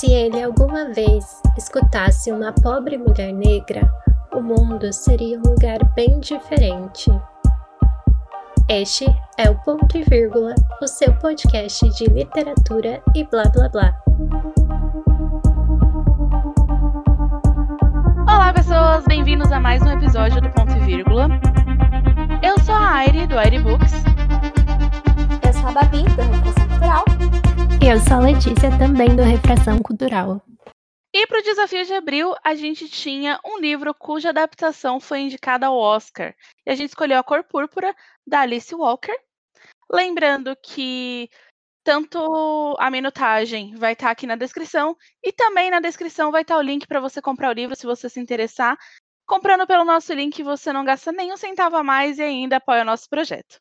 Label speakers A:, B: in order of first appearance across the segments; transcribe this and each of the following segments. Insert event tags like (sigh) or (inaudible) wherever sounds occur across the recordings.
A: Se ele alguma vez escutasse uma pobre mulher negra, o mundo seria um lugar bem diferente. Este é o Ponto e Vírgula, o seu podcast de literatura e blá blá blá.
B: Olá, pessoas! Bem-vindos a mais um episódio do Ponto e Vírgula. Eu sou a Aire, do Aire Books.
C: Eu sou a Babi, do Refração Cultural.
A: E eu sou a Letícia, também do Refração Cultural.
B: E para o desafio de abril, a gente tinha um livro cuja adaptação foi indicada ao Oscar. E a gente escolheu A Cor Púrpura, da Alice Walker. Lembrando que tanto a minutagem vai estar aqui na descrição e também na descrição vai estar o link para você comprar o livro se você se interessar. Comprando pelo nosso link, você não gasta nem um centavo a mais e ainda apoia o nosso projeto.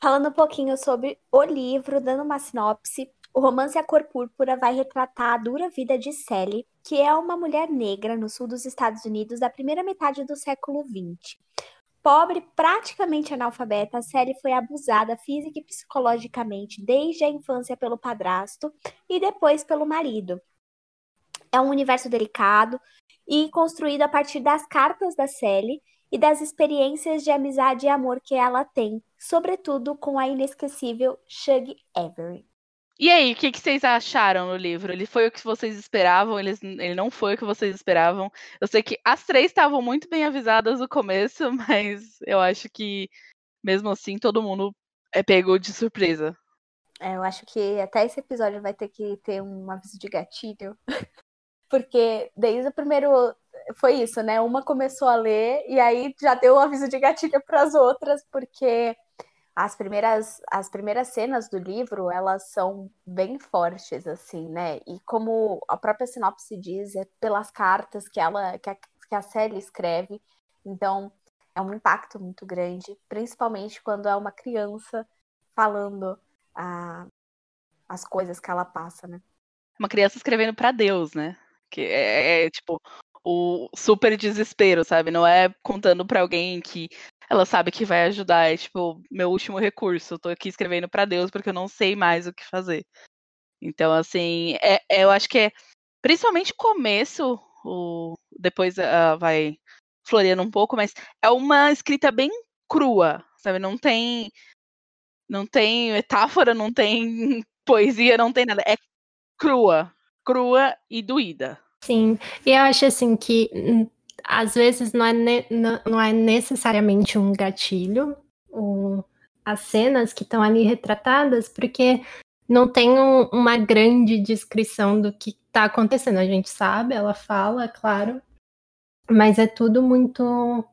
C: Falando um pouquinho sobre o livro, dando uma sinopse, o romance A Cor Púrpura vai retratar a dura vida de Sally, que é uma mulher negra no sul dos Estados Unidos da primeira metade do século XX. Pobre, praticamente analfabeta, Sally foi abusada física e psicologicamente desde a infância pelo padrasto e depois pelo marido. É um universo delicado e construído a partir das cartas da Sally e das experiências de amizade e amor que ela tem, sobretudo com a inesquecível Shug Avery.
B: E aí, o que, que, vocês acharam no livro? Ele foi o que vocês esperavam? Ele, ele não foi o que vocês esperavam? Eu sei que as três estavam muito bem avisadas no começo, (laughs) mas eu acho que, mesmo assim, todo mundo é pego de surpresa.
C: É, eu acho que até esse episódio vai ter que ter um aviso de gatilho. (laughs) Porque desde o primeiro. Foi isso, né? Uma começou a ler e aí já deu um aviso de gatilho para as outras, porque as primeiras, as primeiras cenas do livro, elas são bem fortes, assim, né? E como a própria sinopse diz, é pelas cartas que ela, que a, que a Sally escreve. Então, é um impacto muito grande, principalmente quando é uma criança falando ah, as coisas que ela passa, né?
B: Uma criança escrevendo para Deus, né? Que é, é, tipo o super desespero, sabe? Não é contando para alguém que ela sabe que vai ajudar. É tipo, meu último recurso. Eu tô aqui escrevendo para Deus porque eu não sei mais o que fazer. Então, assim, é, é, eu acho que é principalmente começo, o, depois uh, vai floreando um pouco, mas é uma escrita bem crua, sabe? Não tem não tem metáfora, não tem (laughs) poesia, não tem nada. É crua, crua e doída.
A: Sim, e eu acho assim que às vezes não é, ne não é necessariamente um gatilho, o, as cenas que estão ali retratadas, porque não tem um, uma grande descrição do que está acontecendo. A gente sabe, ela fala, claro, mas é tudo muito,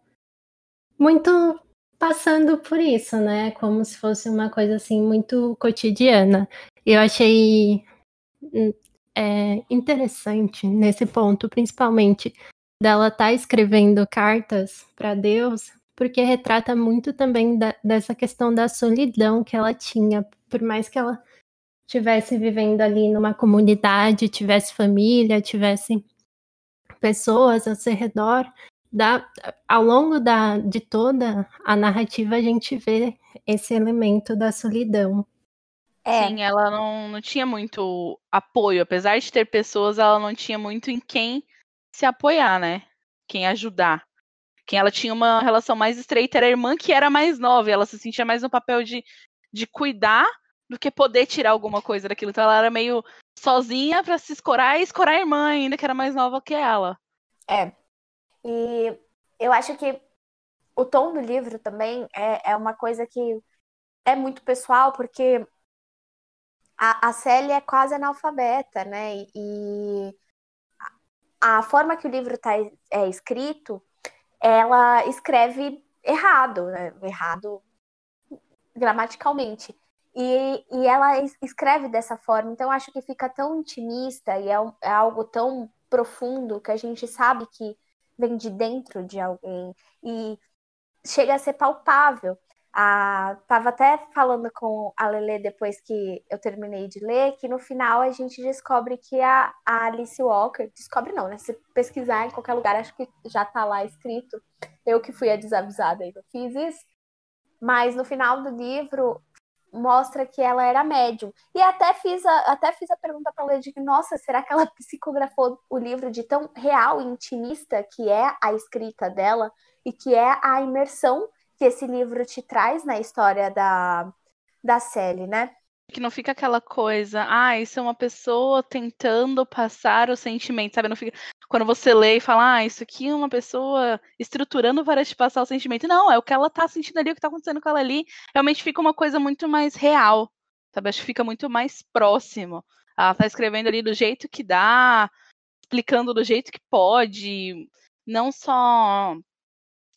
A: muito passando por isso, né? Como se fosse uma coisa assim muito cotidiana. Eu achei hum, é, interessante nesse ponto, principalmente dela estar tá escrevendo cartas para Deus, porque retrata muito também da, dessa questão da solidão que ela tinha, por mais que ela tivesse vivendo ali numa comunidade, tivesse família, tivesse pessoas ao seu redor, da, ao longo da, de toda a narrativa a gente vê esse elemento da solidão.
B: É. Sim, ela não, não tinha muito apoio, apesar de ter pessoas, ela não tinha muito em quem se apoiar, né? Quem ajudar. Quem ela tinha uma relação mais estreita era a irmã que era mais nova, e ela se sentia mais no papel de, de cuidar do que poder tirar alguma coisa daquilo. Então ela era meio sozinha para se escorar e escorar a irmã ainda, que era mais nova que ela.
C: É. E eu acho que o tom do livro também é, é uma coisa que é muito pessoal, porque a, a é quase analfabeta, né? E, a forma que o livro está é, escrito, ela escreve errado, né? errado gramaticalmente. E, e ela escreve dessa forma, então acho que fica tão intimista e é, é algo tão profundo que a gente sabe que vem de dentro de alguém e chega a ser palpável. Ah, tava até falando com a Lele depois que eu terminei de ler, que no final a gente descobre que a, a Alice Walker, descobre não, né? Se pesquisar em qualquer lugar, acho que já tá lá escrito. Eu que fui a desavisada e não fiz isso. Mas no final do livro mostra que ela era médium. E até fiz a, até fiz a pergunta para Lady, nossa, será que ela (laughs) psicografou o livro de tão real e intimista que é a escrita dela e que é a imersão que esse livro te traz na história da, da Sally, né?
B: Que não fica aquela coisa, ah, isso é uma pessoa tentando passar o sentimento, sabe? Não fica. Quando você lê e fala, ah, isso aqui é uma pessoa estruturando para te passar o sentimento. Não, é o que ela tá sentindo ali, o que tá acontecendo com ela ali. Realmente fica uma coisa muito mais real, sabe? Acho que fica muito mais próximo. Ela tá escrevendo ali do jeito que dá, explicando do jeito que pode, não só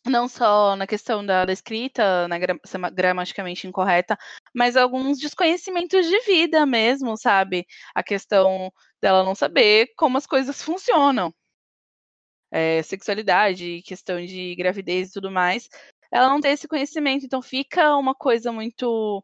B: não só na questão da, da escrita, na gra gramaticamente incorreta, mas alguns desconhecimentos de vida mesmo, sabe? A questão dela não saber como as coisas funcionam. É, sexualidade, questão de gravidez e tudo mais. Ela não tem esse conhecimento, então fica uma coisa muito.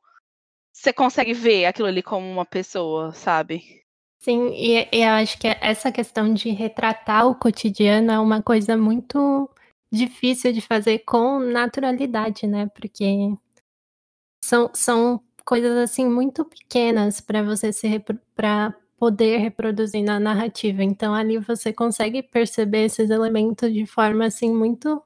B: Você consegue ver aquilo ali como uma pessoa, sabe?
A: Sim, e, e eu acho que essa questão de retratar o cotidiano é uma coisa muito difícil de fazer com naturalidade, né? Porque são, são coisas assim muito pequenas para você se para poder reproduzir na narrativa. Então ali você consegue perceber esses elementos de forma assim muito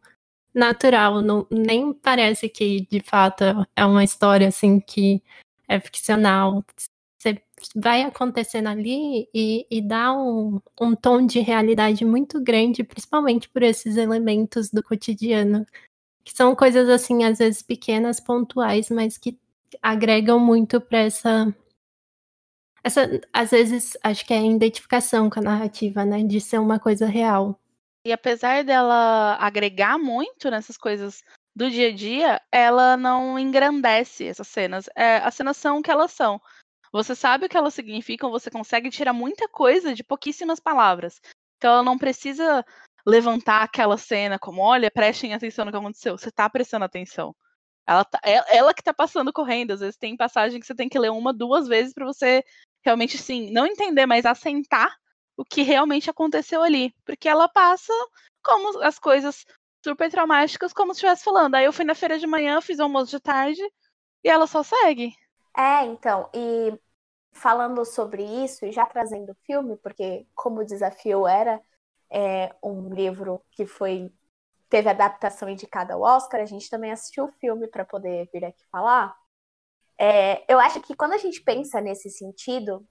A: natural, não, nem parece que de fato é uma história assim que é ficcional você vai acontecendo ali e, e dá um, um tom de realidade muito grande, principalmente por esses elementos do cotidiano, que são coisas assim, às vezes pequenas, pontuais, mas que agregam muito para essa essa, às vezes, acho que é a identificação com a narrativa, né? De ser uma coisa real.
B: E apesar dela agregar muito nessas coisas do dia a dia, ela não engrandece essas cenas. É, as cenas são o que elas são. Você sabe o que elas significam, você consegue tirar muita coisa de pouquíssimas palavras. Então ela não precisa levantar aquela cena como, olha, prestem atenção no que aconteceu. Você tá prestando atenção. Ela, tá, é, ela que tá passando correndo. Às vezes tem passagem que você tem que ler uma, duas vezes para você realmente, sim, não entender, mas assentar o que realmente aconteceu ali. Porque ela passa como as coisas super traumáticas, como se estivesse falando. Aí eu fui na feira de manhã, fiz almoço de tarde, e ela só segue.
C: É, então, e falando sobre isso, e já trazendo o filme, porque como o desafio era é, um livro que foi teve adaptação indicada ao Oscar, a gente também assistiu o filme para poder vir aqui falar. É, eu acho que quando a gente pensa nesse sentido,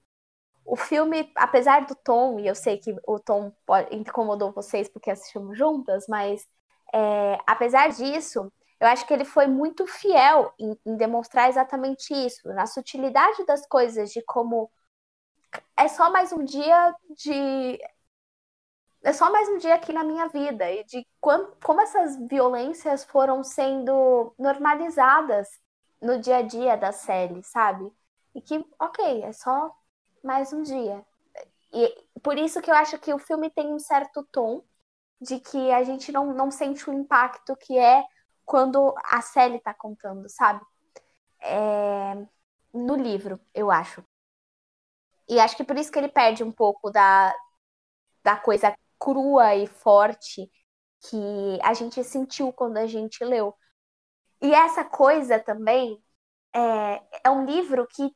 C: o filme, apesar do tom, e eu sei que o tom incomodou vocês porque assistimos juntas, mas é, apesar disso, eu acho que ele foi muito fiel em, em demonstrar exatamente isso, na sutilidade das coisas, de como é só mais um dia de é só mais um dia aqui na minha vida e de quando, como essas violências foram sendo normalizadas no dia a dia da série, sabe? E que, ok, é só mais um dia. E por isso que eu acho que o filme tem um certo tom de que a gente não, não sente o impacto que é quando a Sally tá contando, sabe? É... No livro, eu acho. E acho que por isso que ele perde um pouco da, da coisa crua e forte que a gente sentiu quando a gente leu. E essa coisa também é, é um livro que,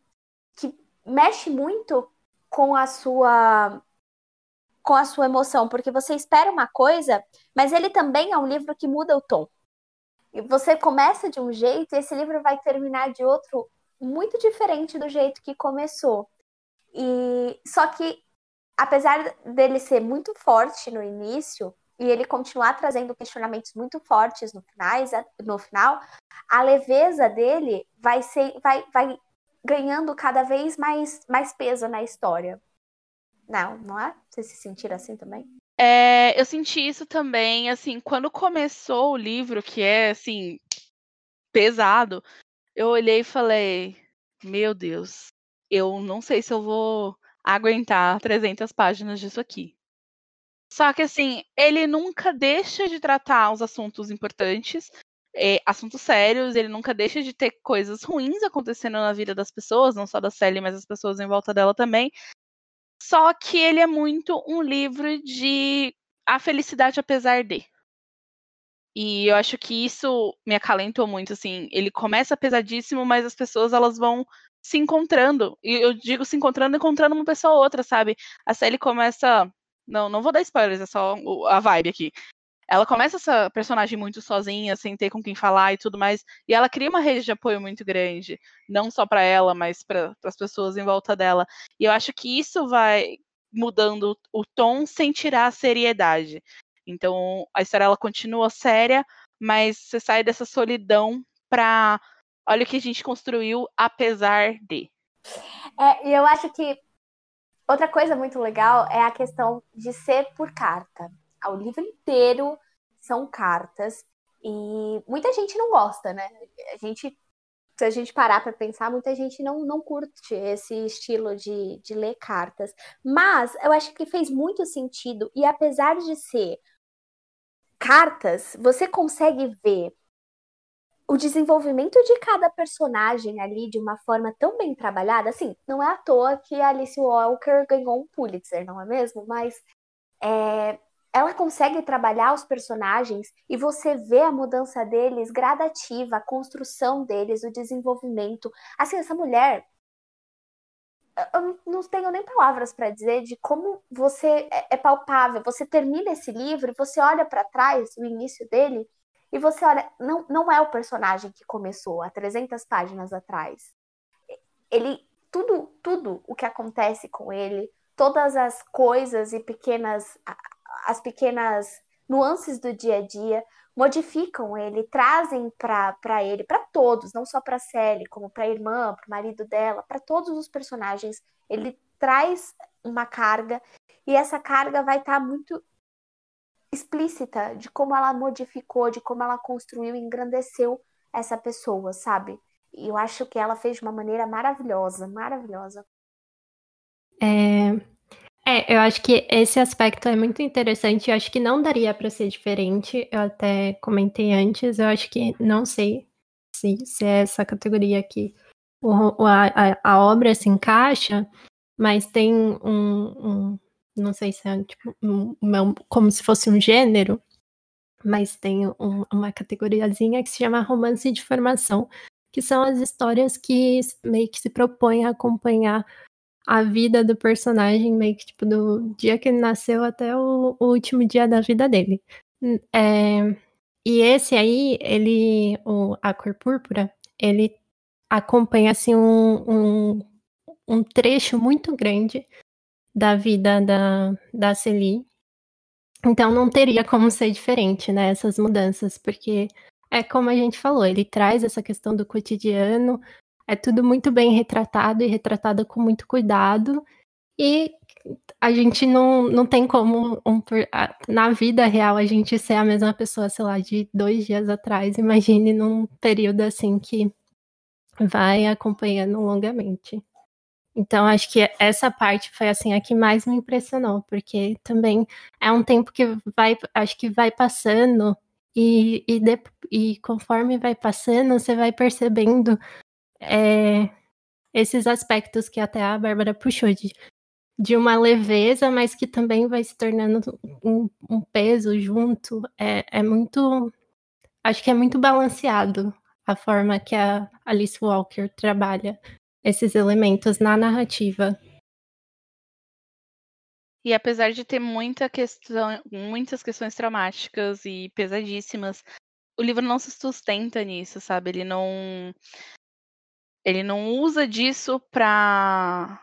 C: que mexe muito com a sua com a sua emoção, porque você espera uma coisa, mas ele também é um livro que muda o tom. E você começa de um jeito e esse livro vai terminar de outro muito diferente do jeito que começou. E só que apesar dele ser muito forte no início e ele continuar trazendo questionamentos muito fortes no, finais, no final, a leveza dele vai ser vai, vai ganhando cada vez mais mais peso na história. Não, não é? Vocês se sentiram assim também?
B: É, eu senti isso também, assim, quando começou o livro, que é, assim, pesado, eu olhei e falei, meu Deus, eu não sei se eu vou aguentar 300 páginas disso aqui. Só que, assim, ele nunca deixa de tratar os assuntos importantes, é, assuntos sérios, ele nunca deixa de ter coisas ruins acontecendo na vida das pessoas, não só da Sally, mas das pessoas em volta dela também. Só que ele é muito um livro de a felicidade apesar de. E eu acho que isso me acalentou muito, assim. Ele começa pesadíssimo, mas as pessoas elas vão se encontrando. E eu digo se encontrando, encontrando uma pessoa ou outra, sabe? A série começa. Não, não vou dar spoilers, é só a vibe aqui. Ela começa essa personagem muito sozinha, sem ter com quem falar e tudo mais, e ela cria uma rede de apoio muito grande, não só para ela, mas para as pessoas em volta dela. E eu acho que isso vai mudando o tom sem tirar a seriedade. Então, a história ela continua séria, mas você sai dessa solidão para olha o que a gente construiu apesar de.
C: É, e eu acho que outra coisa muito legal é a questão de ser por carta. O livro inteiro são cartas e muita gente não gosta, né? A gente se a gente parar para pensar, muita gente não, não curte esse estilo de, de ler cartas. Mas eu acho que fez muito sentido, e apesar de ser cartas, você consegue ver o desenvolvimento de cada personagem ali de uma forma tão bem trabalhada. Assim, não é à toa que a Alice Walker ganhou um Pulitzer, não é mesmo? Mas é, ela consegue trabalhar os personagens e você vê a mudança deles gradativa, a construção deles, o desenvolvimento. Assim, essa mulher eu não tenho nem palavras para dizer de como você é, é palpável. Você termina esse livro você olha para trás, o início dele, e você olha, não, não é o personagem que começou há 300 páginas atrás. Ele, tudo, tudo o que acontece com ele, todas as coisas e pequenas, as pequenas nuances do dia a dia, modificam ele, trazem para ele, para todos, não só para Sally, como para a irmã, para o marido dela, para todos os personagens. Ele traz uma carga e essa carga vai estar tá muito explícita de como ela modificou, de como ela construiu engrandeceu essa pessoa, sabe? E eu acho que ela fez de uma maneira maravilhosa, maravilhosa.
A: É, é, eu acho que esse aspecto é muito interessante. Eu acho que não daria para ser diferente. Eu até comentei antes. Eu acho que não sei se, se é essa categoria aqui. O, a, a, obra se encaixa, mas tem um, um não sei se é tipo um, um, como se fosse um gênero, mas tem um, uma categoriazinha que se chama romance de formação, que são as histórias que meio que se propõem a acompanhar a vida do personagem, meio que tipo, do dia que ele nasceu até o, o último dia da vida dele. É, e esse aí, ele, o, a cor púrpura, ele acompanha assim um, um, um trecho muito grande da vida da, da Celie. Então não teria como ser diferente, né, essas mudanças, porque é como a gente falou, ele traz essa questão do cotidiano, é tudo muito bem retratado e retratado com muito cuidado. E a gente não, não tem como, um, na vida real, a gente ser a mesma pessoa, sei lá, de dois dias atrás. Imagine num período assim que vai acompanhando longamente. Então, acho que essa parte foi assim a que mais me impressionou, porque também é um tempo que vai, acho que vai passando e, e, de, e conforme vai passando, você vai percebendo é, esses aspectos que até a Bárbara puxou de, de uma leveza, mas que também vai se tornando um, um peso junto. É, é muito. Acho que é muito balanceado a forma que a Alice Walker trabalha esses elementos na narrativa.
B: E apesar de ter muita questão, muitas questões traumáticas e pesadíssimas, o livro não se sustenta nisso, sabe? Ele não ele não usa disso pra,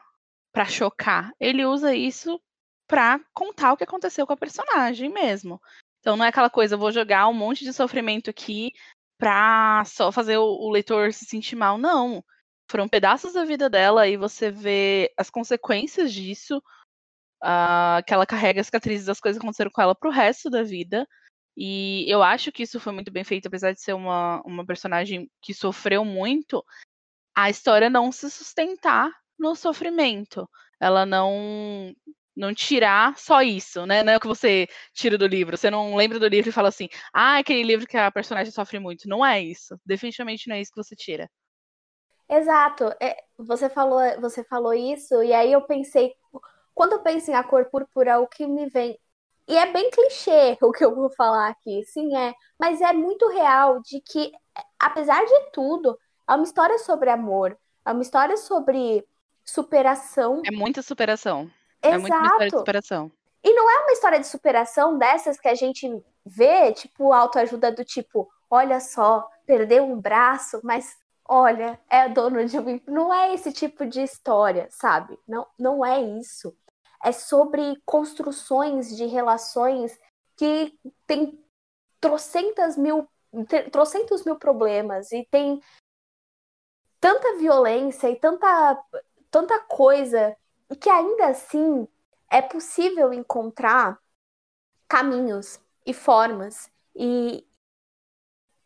B: pra chocar. Ele usa isso pra contar o que aconteceu com a personagem mesmo. Então não é aquela coisa, vou jogar um monte de sofrimento aqui pra só fazer o, o leitor se sentir mal. Não. Foram pedaços da vida dela e você vê as consequências disso. Uh, que ela carrega as cicatrizes das coisas que aconteceram com ela pro resto da vida. E eu acho que isso foi muito bem feito, apesar de ser uma, uma personagem que sofreu muito, a história não se sustentar no sofrimento. Ela não não tirar só isso, né? Não é o que você tira do livro. Você não lembra do livro e fala assim: "Ah, aquele livro que a personagem sofre muito". Não é isso. Definitivamente não é isso que você tira.
C: Exato. É, você falou, você falou isso e aí eu pensei, quando eu penso em a cor púrpura, o que me vem e é bem clichê (laughs) o que eu vou falar aqui, sim, é. Mas é muito real de que, apesar de tudo, é uma história sobre amor. É uma história sobre superação.
B: É muita superação.
C: Exato.
B: É muita história de superação.
C: E não é uma história de superação dessas que a gente vê, tipo, autoajuda do tipo, olha só, perdeu um braço, mas olha, é dono de um. Não é esse tipo de história, sabe? Não, não é isso é sobre construções de relações que tem trocentas mil, trocentos mil problemas e tem tanta violência e tanta, tanta coisa e que ainda assim é possível encontrar caminhos e formas e,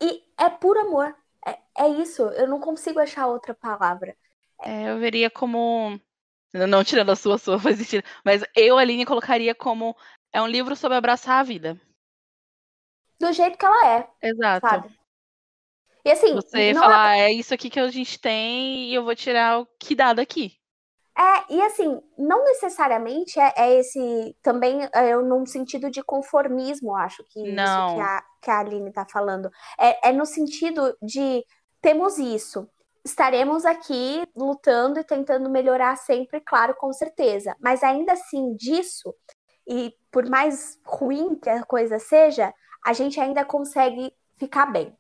C: e é puro amor. É, é isso, eu não consigo achar outra palavra.
B: É, eu veria como não tirando a sua, a sua faz sentido. Mas eu, Aline, colocaria como é um livro sobre abraçar a vida.
C: Do jeito que ela é.
B: Exato.
C: Sabe? E assim.
B: Você falar, é... é isso aqui que a gente tem e eu vou tirar o que dá daqui.
C: É, e assim, não necessariamente é, é esse também é, eu num sentido de conformismo, acho que
B: não.
C: isso que a, que a Aline tá falando. É, é no sentido de temos isso estaremos aqui lutando e tentando melhorar sempre, claro, com certeza. Mas ainda assim, disso, e por mais ruim que a coisa seja, a gente ainda consegue ficar bem.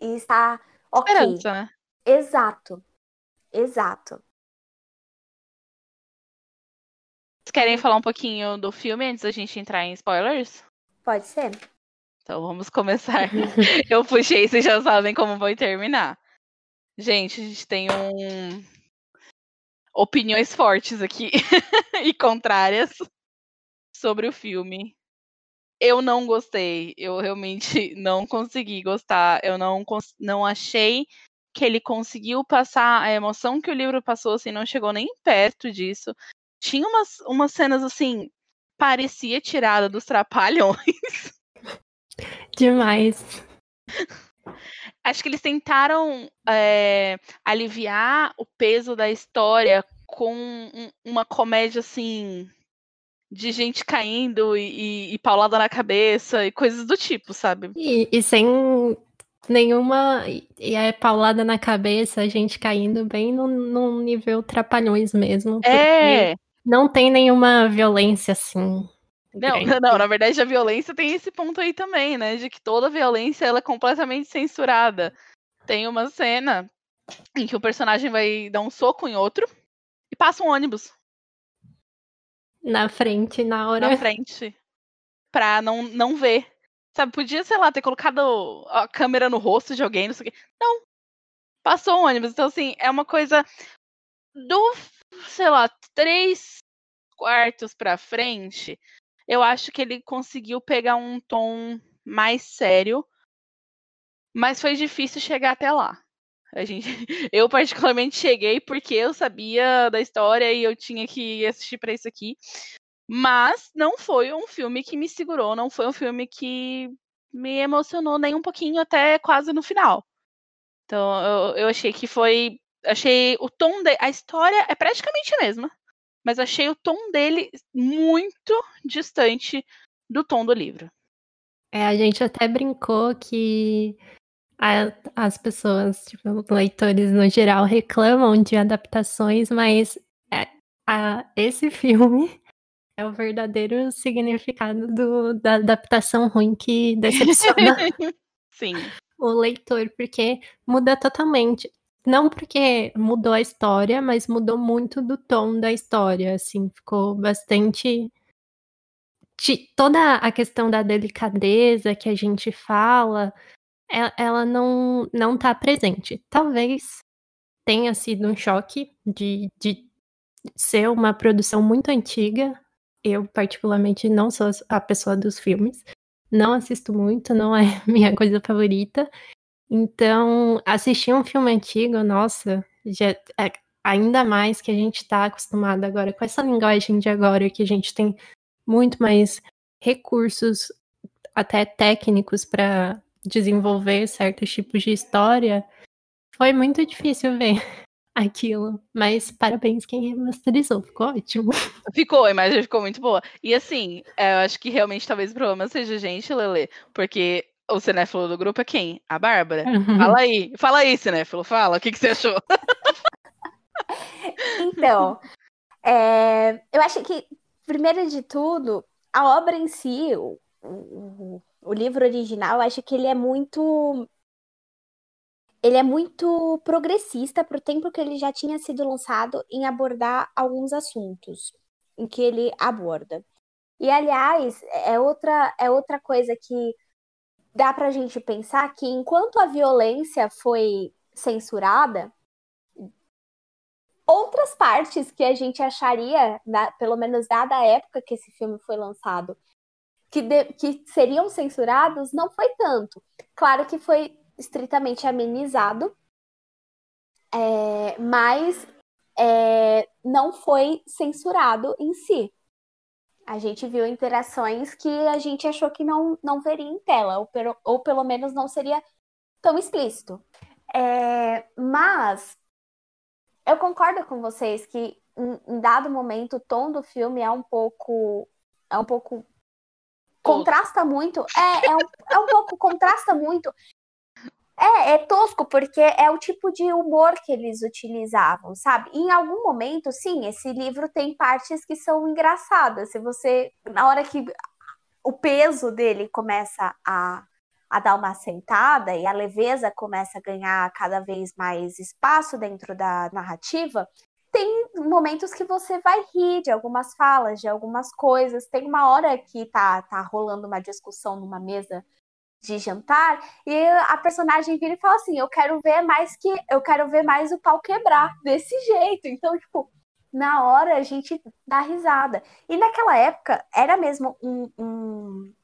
C: E está ok.
B: Esperança, né?
C: Exato. Exato.
B: Vocês querem falar um pouquinho do filme antes da gente entrar em spoilers?
C: Pode ser.
B: Então vamos começar. (laughs) Eu puxei, vocês já sabem como vou terminar. Gente, a gente tem um opiniões fortes aqui (laughs) e contrárias sobre o filme. Eu não gostei, eu realmente (laughs) não consegui gostar, eu não, não achei que ele conseguiu passar a emoção que o livro passou, assim, não chegou nem perto disso. Tinha umas, umas cenas, assim, parecia tirada dos trapalhões. (laughs)
A: Demais
B: acho que eles tentaram é, aliviar o peso da história com um, uma comédia assim de gente caindo e, e, e, paulada na cabeça e coisas do tipo, sabe?
A: E, e sem nenhuma. E é paulada na cabeça, a gente caindo bem no, no nível trapalhões mesmo.
B: É.
A: Não tem nenhuma violência assim.
B: Não, (laughs) não, na verdade a violência tem esse ponto aí também, né? De que toda violência ela é completamente censurada. Tem uma cena em que o personagem vai dar um soco em outro e passa um ônibus.
A: Na frente, na hora.
B: Na frente. Pra não, não ver. Sabe, podia, sei lá, ter colocado a câmera no rosto de alguém, não sei o quê. Não. Passou um ônibus. Então, assim, é uma coisa do, sei lá, três quartos pra frente eu acho que ele conseguiu pegar um tom mais sério, mas foi difícil chegar até lá. A gente, (laughs) eu particularmente cheguei porque eu sabia da história e eu tinha que assistir para isso aqui. Mas não foi um filme que me segurou, não foi um filme que me emocionou nem um pouquinho até quase no final. Então eu, eu achei que foi, achei o tom de, a história é praticamente a mesma mas achei o tom dele muito distante do tom do livro.
A: É, a gente até brincou que a, as pessoas, tipo, leitores no geral, reclamam de adaptações, mas é, a, esse (laughs) filme é o verdadeiro significado do, da adaptação ruim que decepciona (laughs)
B: Sim.
A: o leitor, porque muda totalmente. Não porque mudou a história, mas mudou muito do tom da história, assim, ficou bastante toda a questão da delicadeza que a gente fala, ela não não tá presente. Talvez tenha sido um choque de, de ser uma produção muito antiga. Eu, particularmente, não sou a pessoa dos filmes. Não assisto muito, não é (laughs) minha coisa favorita. Então, assistir um filme antigo, nossa, já, é, ainda mais que a gente está acostumado agora com essa linguagem de agora, que a gente tem muito mais recursos, até técnicos, para desenvolver certos tipos de história, foi muito difícil ver (laughs) aquilo. Mas parabéns quem remasterizou, ficou ótimo. (laughs)
B: Ficou, a imagem ficou muito boa. E assim, é, eu acho que realmente talvez o problema seja a gente, Lele, porque o cinéfilo do grupo é quem? A Bárbara? Uhum. Fala aí, fala aí, cinéfilo, fala, o que, que você achou? (laughs)
C: então, é, eu acho que, primeiro de tudo, a obra em si, o, o, o livro original, acho que ele é muito ele é muito progressista para o tempo que ele já tinha sido lançado em abordar alguns assuntos em que ele aborda. E aliás, é outra é outra coisa que dá para a gente pensar que enquanto a violência foi censurada, outras partes que a gente acharia, pelo menos dada a época que esse filme foi lançado, que, de, que seriam censurados, não foi tanto. Claro que foi estritamente amenizado, é, mas é, não foi censurado em si. A gente viu interações que a gente achou que não, não veria em tela, ou, ou pelo menos não seria tão explícito. É, mas eu concordo com vocês que em, em, dado momento o tom do filme é um pouco. É um pouco. Contrasta muito. É, é um, é um pouco. Contrasta muito é, é tosco, porque é o tipo de humor que eles utilizavam, sabe? E em algum momento, sim, esse livro tem partes que são engraçadas. Se você, na hora que o peso dele começa a, a dar uma sentada e a leveza começa a ganhar cada vez mais espaço dentro da narrativa, tem momentos que você vai rir de algumas falas, de algumas coisas. Tem uma hora que tá, tá rolando uma discussão numa mesa de jantar e a personagem vira e fala assim: "Eu quero ver mais que eu quero ver mais o pau quebrar desse jeito". Então, tipo, na hora a gente dá risada. E naquela época era mesmo um, um,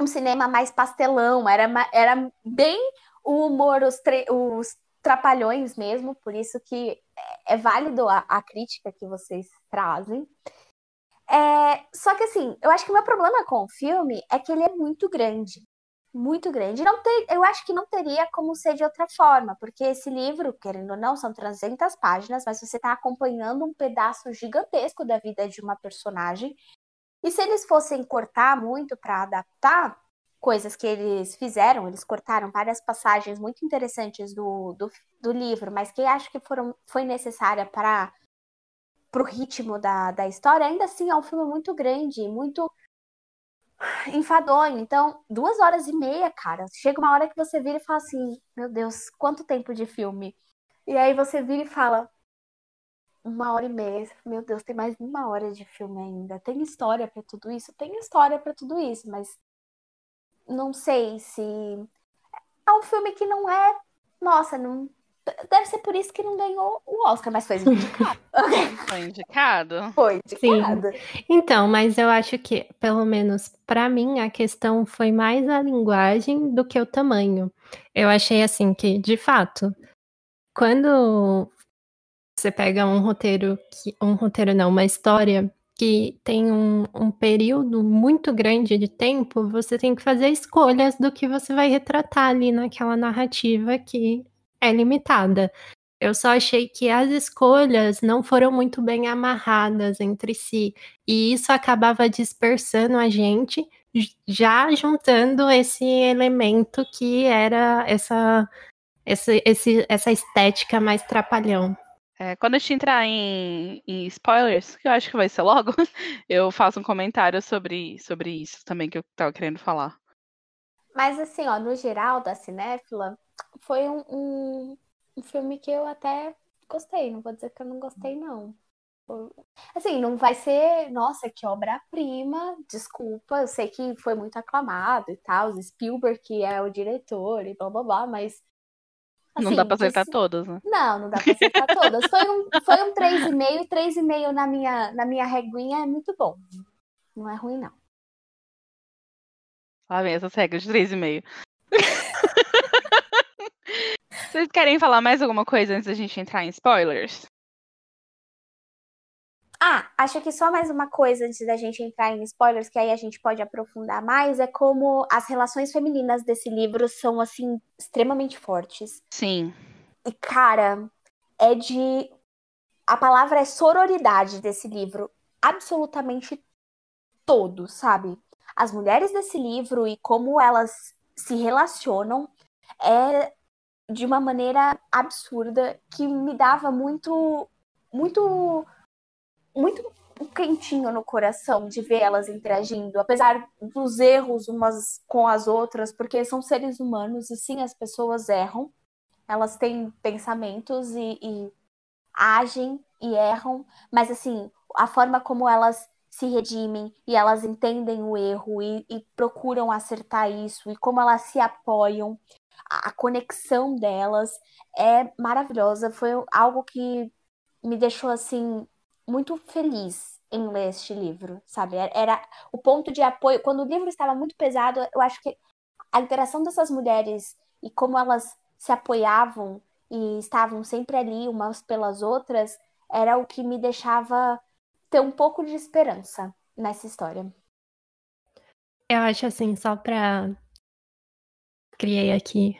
C: um cinema mais pastelão, era, era bem o humor, os, os trapalhões mesmo, por isso que é, válido a, a crítica que vocês trazem. É, só que assim, eu acho que o meu problema com o filme é que ele é muito grande muito grande. Não eu acho que não teria como ser de outra forma, porque esse livro, querendo ou não, são 300 páginas, mas você está acompanhando um pedaço gigantesco da vida de uma personagem. E se eles fossem cortar muito para adaptar coisas que eles fizeram, eles cortaram várias passagens muito interessantes do, do, do livro, mas que acho que foram, foi necessária para o ritmo da, da história, ainda assim é um filme muito grande, muito enfadonho. Então, duas horas e meia, cara. Chega uma hora que você vira e fala assim: Meu Deus, quanto tempo de filme? E aí você vira e fala: Uma hora e meia. Meu Deus, tem mais uma hora de filme ainda. Tem história para tudo isso? Tem história para tudo isso, mas não sei se. É um filme que não é. Nossa, não, Deve ser por isso que não ganhou o Oscar, mas foi indicado. (laughs)
B: Foi indicado?
C: Foi indicado.
A: Sim. Então, mas eu acho que, pelo menos para mim, a questão foi mais a linguagem do que o tamanho. Eu achei assim que, de fato, quando você pega um roteiro, que, um roteiro não, uma história que tem um, um período muito grande de tempo, você tem que fazer escolhas do que você vai retratar ali naquela narrativa que é limitada. Eu só achei que as escolhas não foram muito bem amarradas entre si. E isso acabava dispersando a gente, já juntando esse elemento que era essa, esse, esse, essa estética mais trapalhão.
B: É, quando a gente entrar em, em, spoilers, que eu acho que vai ser logo, (laughs) eu faço um comentário sobre, sobre isso também que eu tava querendo falar.
C: Mas assim, ó, no geral da cinéfila, foi um, um, um filme que eu até gostei. Não vou dizer que eu não gostei, não. Assim, não vai ser, nossa, que obra-prima, desculpa, eu sei que foi muito aclamado e tal, Spielberg que é o diretor e blá blá blá, mas.
B: Assim, não dá pra acertar todas, né?
C: Não, não dá pra acertar todas. Foi um, foi um 3,5 e 3,5 na minha, na minha reguinha é muito bom. Não é ruim, não.
B: Lá vem essas regras de 3,5. (laughs) Vocês querem falar mais alguma coisa antes da gente entrar em spoilers?
C: Ah, acho que só mais uma coisa antes da gente entrar em spoilers, que aí a gente pode aprofundar mais, é como as relações femininas desse livro são, assim, extremamente fortes.
B: Sim.
C: E, cara, é de. A palavra é sororidade desse livro. Absolutamente todo, sabe? As mulheres desse livro e como elas se relacionam é de uma maneira absurda que me dava muito, muito, muito quentinho no coração de ver elas interagindo, apesar dos erros umas com as outras, porque são seres humanos e sim as pessoas erram, elas têm pensamentos e, e agem e erram, mas assim a forma como elas se redimem e elas entendem o erro e, e procuram acertar isso e como elas se apoiam, a conexão delas é maravilhosa. Foi algo que me deixou assim muito feliz em ler este livro, sabe? Era o ponto de apoio. Quando o livro estava muito pesado, eu acho que a interação dessas mulheres e como elas se apoiavam e estavam sempre ali umas pelas outras era o que me deixava ter um pouco de esperança nessa história.
A: Eu acho assim, só pra. Criei aqui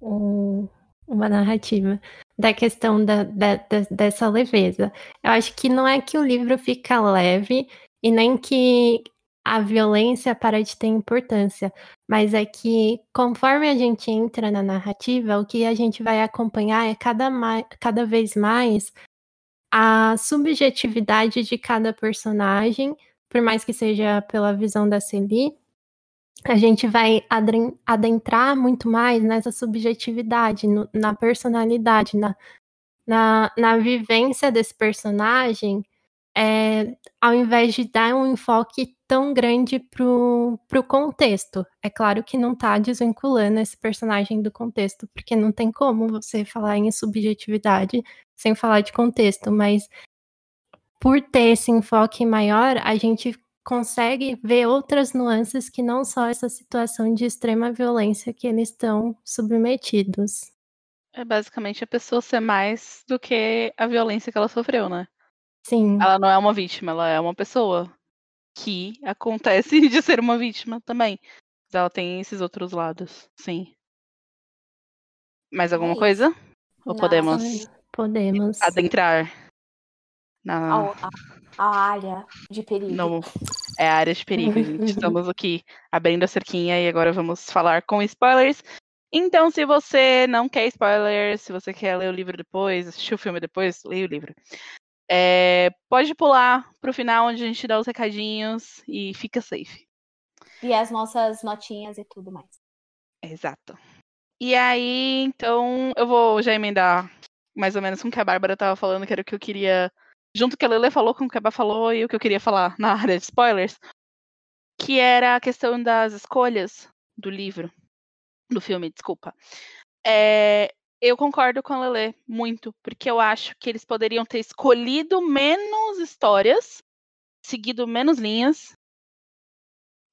A: um, uma narrativa da questão da, da, da, dessa leveza. Eu acho que não é que o livro fica leve e nem que a violência para de ter importância, mas é que conforme a gente entra na narrativa, o que a gente vai acompanhar é cada, cada vez mais a subjetividade de cada personagem, por mais que seja pela visão da Celie, a gente vai adentrar muito mais nessa subjetividade, no, na personalidade, na, na, na vivência desse personagem, é, ao invés de dar um enfoque tão grande pro, pro contexto. É claro que não tá desvinculando esse personagem do contexto, porque não tem como você falar em subjetividade sem falar de contexto, mas por ter esse enfoque maior, a gente consegue ver outras nuances que não só essa situação de extrema violência que eles estão submetidos.
B: É basicamente a pessoa ser mais do que a violência que ela sofreu, né?
A: Sim.
B: Ela não é uma vítima, ela é uma pessoa que acontece (laughs) de ser uma vítima também. Mas ela tem esses outros lados, sim. Mais alguma é coisa? Ou Não, podemos
A: podemos
B: adentrar na
C: a, a, área de perigo?
B: É a área de perigo, (laughs) gente. Estamos aqui abrindo a cerquinha e agora vamos falar com spoilers. Então, se você não quer spoilers, se você quer ler o livro depois, assistir o filme depois, leia o livro. É, pode pular pro final onde a gente dá os recadinhos e fica safe.
C: E as nossas notinhas e tudo mais.
B: Exato. E aí, então, eu vou já emendar mais ou menos com o que a Bárbara tava falando, que era o que eu queria. Junto que a Lele falou, com o que a Bá falou e o que eu queria falar na (laughs) área de spoilers. Que era a questão das escolhas do livro. Do filme, desculpa. É, eu concordo com a Lele muito, porque eu acho que eles poderiam ter escolhido menos histórias, seguido menos linhas,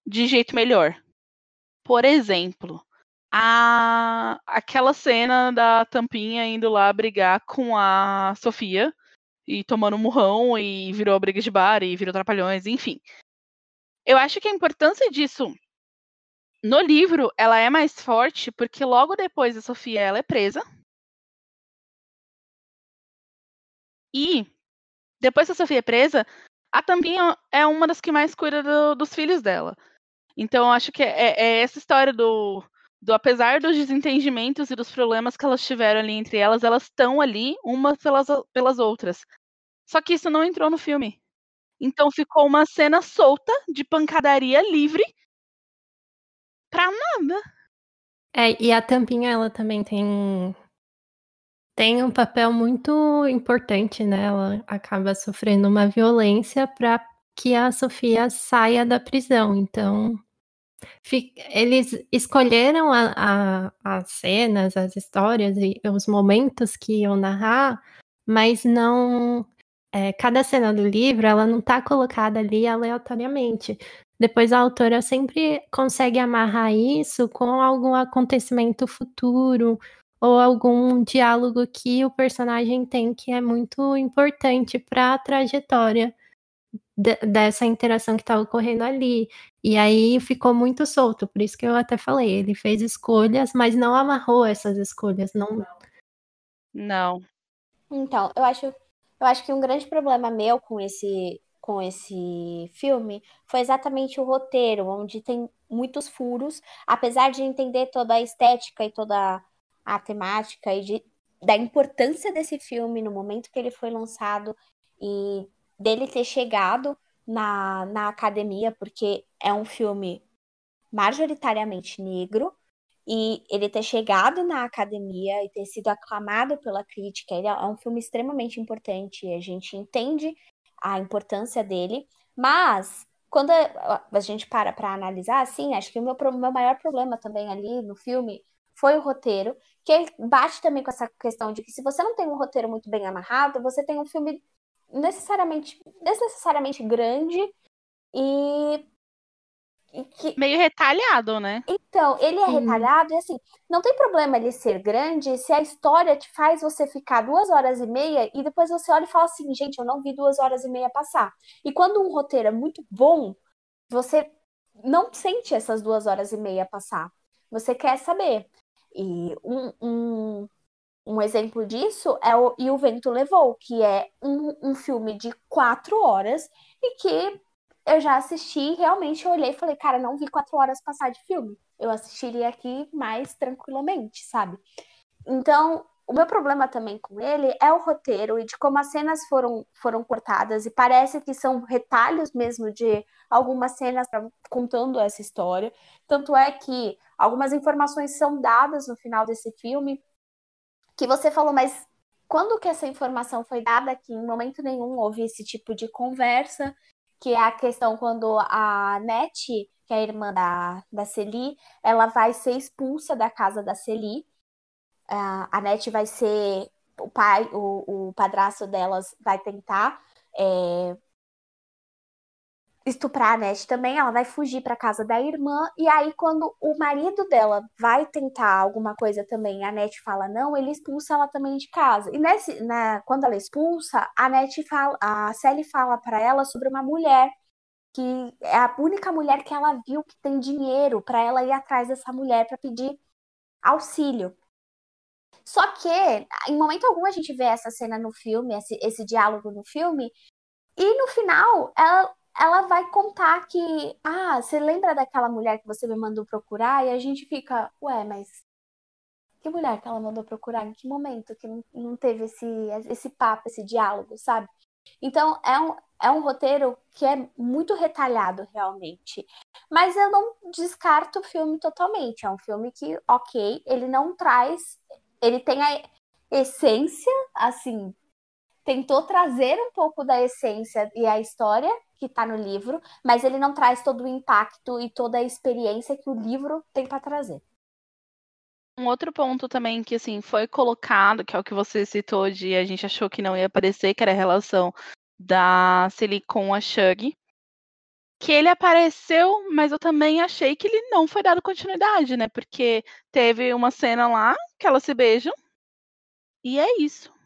B: de jeito melhor. Por exemplo, a aquela cena da Tampinha indo lá brigar com a Sofia e tomando um murrão e virou briga de bar e virou trapalhões, enfim. Eu acho que a importância disso no livro ela é mais forte porque logo depois a Sofia ela é presa E, depois que a Sofia é presa, a Tampinha é uma das que mais cuida do, dos filhos dela. Então, acho que é, é, essa história do, do, apesar dos desentendimentos e dos problemas que elas tiveram ali entre elas, elas estão ali umas pelas, pelas outras. Só que isso não entrou no filme. Então ficou uma cena solta de pancadaria livre pra nada.
A: É, e a Tampinha, ela também tem tem um papel muito importante, né? Ela acaba sofrendo uma violência para que a Sofia saia da prisão. Então, eles escolheram a, a, as cenas, as histórias e os momentos que iam narrar, mas não. É, cada cena do livro ela não está colocada ali aleatoriamente. Depois a autora sempre consegue amarrar isso com algum acontecimento futuro ou algum diálogo que o personagem tem que é muito importante para a trajetória de, dessa interação que está ocorrendo ali. E aí ficou muito solto, por isso que eu até falei, ele fez escolhas, mas não amarrou essas escolhas, não.
B: Não.
C: Então, eu acho, eu acho que um grande problema meu com esse, com esse filme foi exatamente o roteiro, onde tem muitos furos, apesar de entender toda a estética e toda a temática e de, da importância desse filme no momento que ele foi lançado e dele ter chegado na, na academia, porque é um filme majoritariamente negro, e ele ter chegado na academia e ter sido aclamado pela crítica, ele é um filme extremamente importante, a gente entende a importância dele, mas quando a gente para para analisar, assim, acho que o meu, meu maior problema também ali no filme foi o roteiro, que bate também com essa questão de que se você não tem um roteiro muito bem amarrado, você tem um filme necessariamente, desnecessariamente grande e
B: que... Meio retalhado, né?
C: Então, ele é Sim. retalhado e assim, não tem problema ele ser grande se a história te faz você ficar duas horas e meia e depois você olha e fala assim, gente, eu não vi duas horas e meia passar. E quando um roteiro é muito bom, você não sente essas duas horas e meia passar. Você quer saber. E um, um, um exemplo disso é o E o Vento Levou, que é um, um filme de quatro horas e que eu já assisti, realmente eu olhei e falei, cara, não vi quatro horas passar de filme. Eu assistiria aqui mais tranquilamente, sabe? Então, o meu problema também com ele é o roteiro e de como as cenas foram, foram cortadas, e parece que são retalhos mesmo de algumas cenas contando essa história. Tanto é que algumas informações são dadas no final desse filme que você falou, mas quando que essa informação foi dada que em momento nenhum houve esse tipo de conversa que é a questão quando a Net, que é a irmã da, da Celi, ela vai ser expulsa da casa da Celi. Uh, a Net vai ser. O pai, o, o padrasto delas vai tentar é, estuprar a Nete também, ela vai fugir para casa da irmã e aí quando o marido dela vai tentar alguma coisa também, a Nete fala não, ele expulsa ela também de casa. E nesse, né, quando ela expulsa, a Nete fala, a Sally fala para ela sobre uma mulher que é a única mulher que ela viu que tem dinheiro para ela ir atrás dessa mulher para pedir auxílio. Só que, em momento algum, a gente vê essa cena no filme, esse, esse diálogo no filme, e no final, ela, ela vai contar que, ah, você lembra daquela mulher que você me mandou procurar? E a gente fica, ué, mas que mulher que ela mandou procurar? Em que momento que não, teve esse, esse papo, esse diálogo, sabe? Então, é um, é um roteiro que é muito retalhado, realmente. Mas eu não descarto o filme totalmente. É um filme que, ok, ele não traz. Ele tem a essência, assim. Tentou trazer um pouco da essência e a história que está no livro, mas ele não traz todo o impacto e toda a experiência que o livro tem para trazer.
B: Um outro ponto também que assim foi colocado, que é o que você citou de a gente achou que não ia aparecer, que era a relação da Celie com a Shug, que ele apareceu, mas eu também achei que ele não foi dado continuidade, né? Porque teve uma cena lá que elas se beijam e é isso.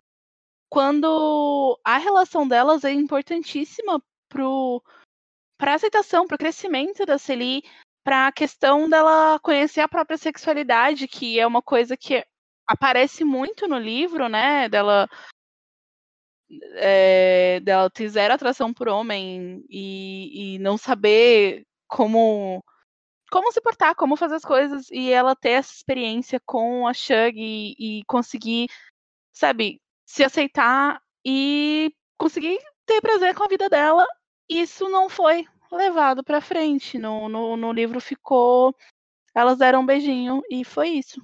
B: Quando a relação delas é importantíssima para a aceitação, para o crescimento da Celie, para a questão dela conhecer a própria sexualidade, que é uma coisa que aparece muito no livro, né? Dela, é, dela ter zero atração por homem e, e não saber como como se portar, como fazer as coisas, e ela ter essa experiência com a Shug e, e conseguir, sabe, se aceitar e conseguir ter prazer com a vida dela isso não foi levado para frente. No, no, no livro ficou. Elas deram um beijinho e foi isso.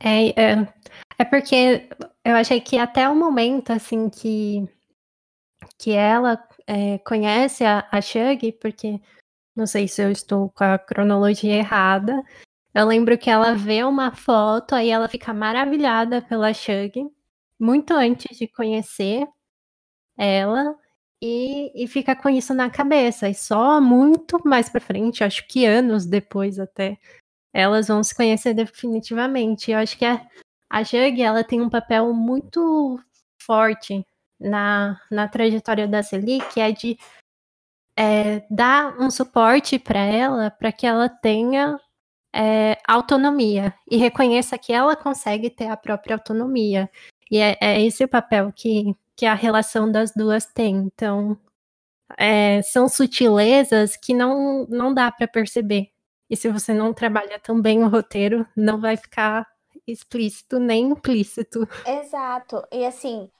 A: É, é, é porque eu achei que até o momento, assim, que, que ela é, conhece a, a Shug, porque não sei se eu estou com a cronologia errada. Eu lembro que ela vê uma foto, aí ela fica maravilhada pela Shug, muito antes de conhecer ela e, e fica com isso na cabeça. E só muito mais pra frente, acho que anos depois até, elas vão se conhecer definitivamente. Eu acho que a, a Jug, ela tem um papel muito forte na, na trajetória da Celie, que é de é, dar um suporte para ela, para que ela tenha é, autonomia e reconheça que ela consegue ter a própria autonomia. E é, é esse o papel que, que a relação das duas tem. Então, é, são sutilezas que não, não dá para perceber. E se você não trabalha tão bem o roteiro, não vai ficar explícito nem implícito.
C: Exato. E assim,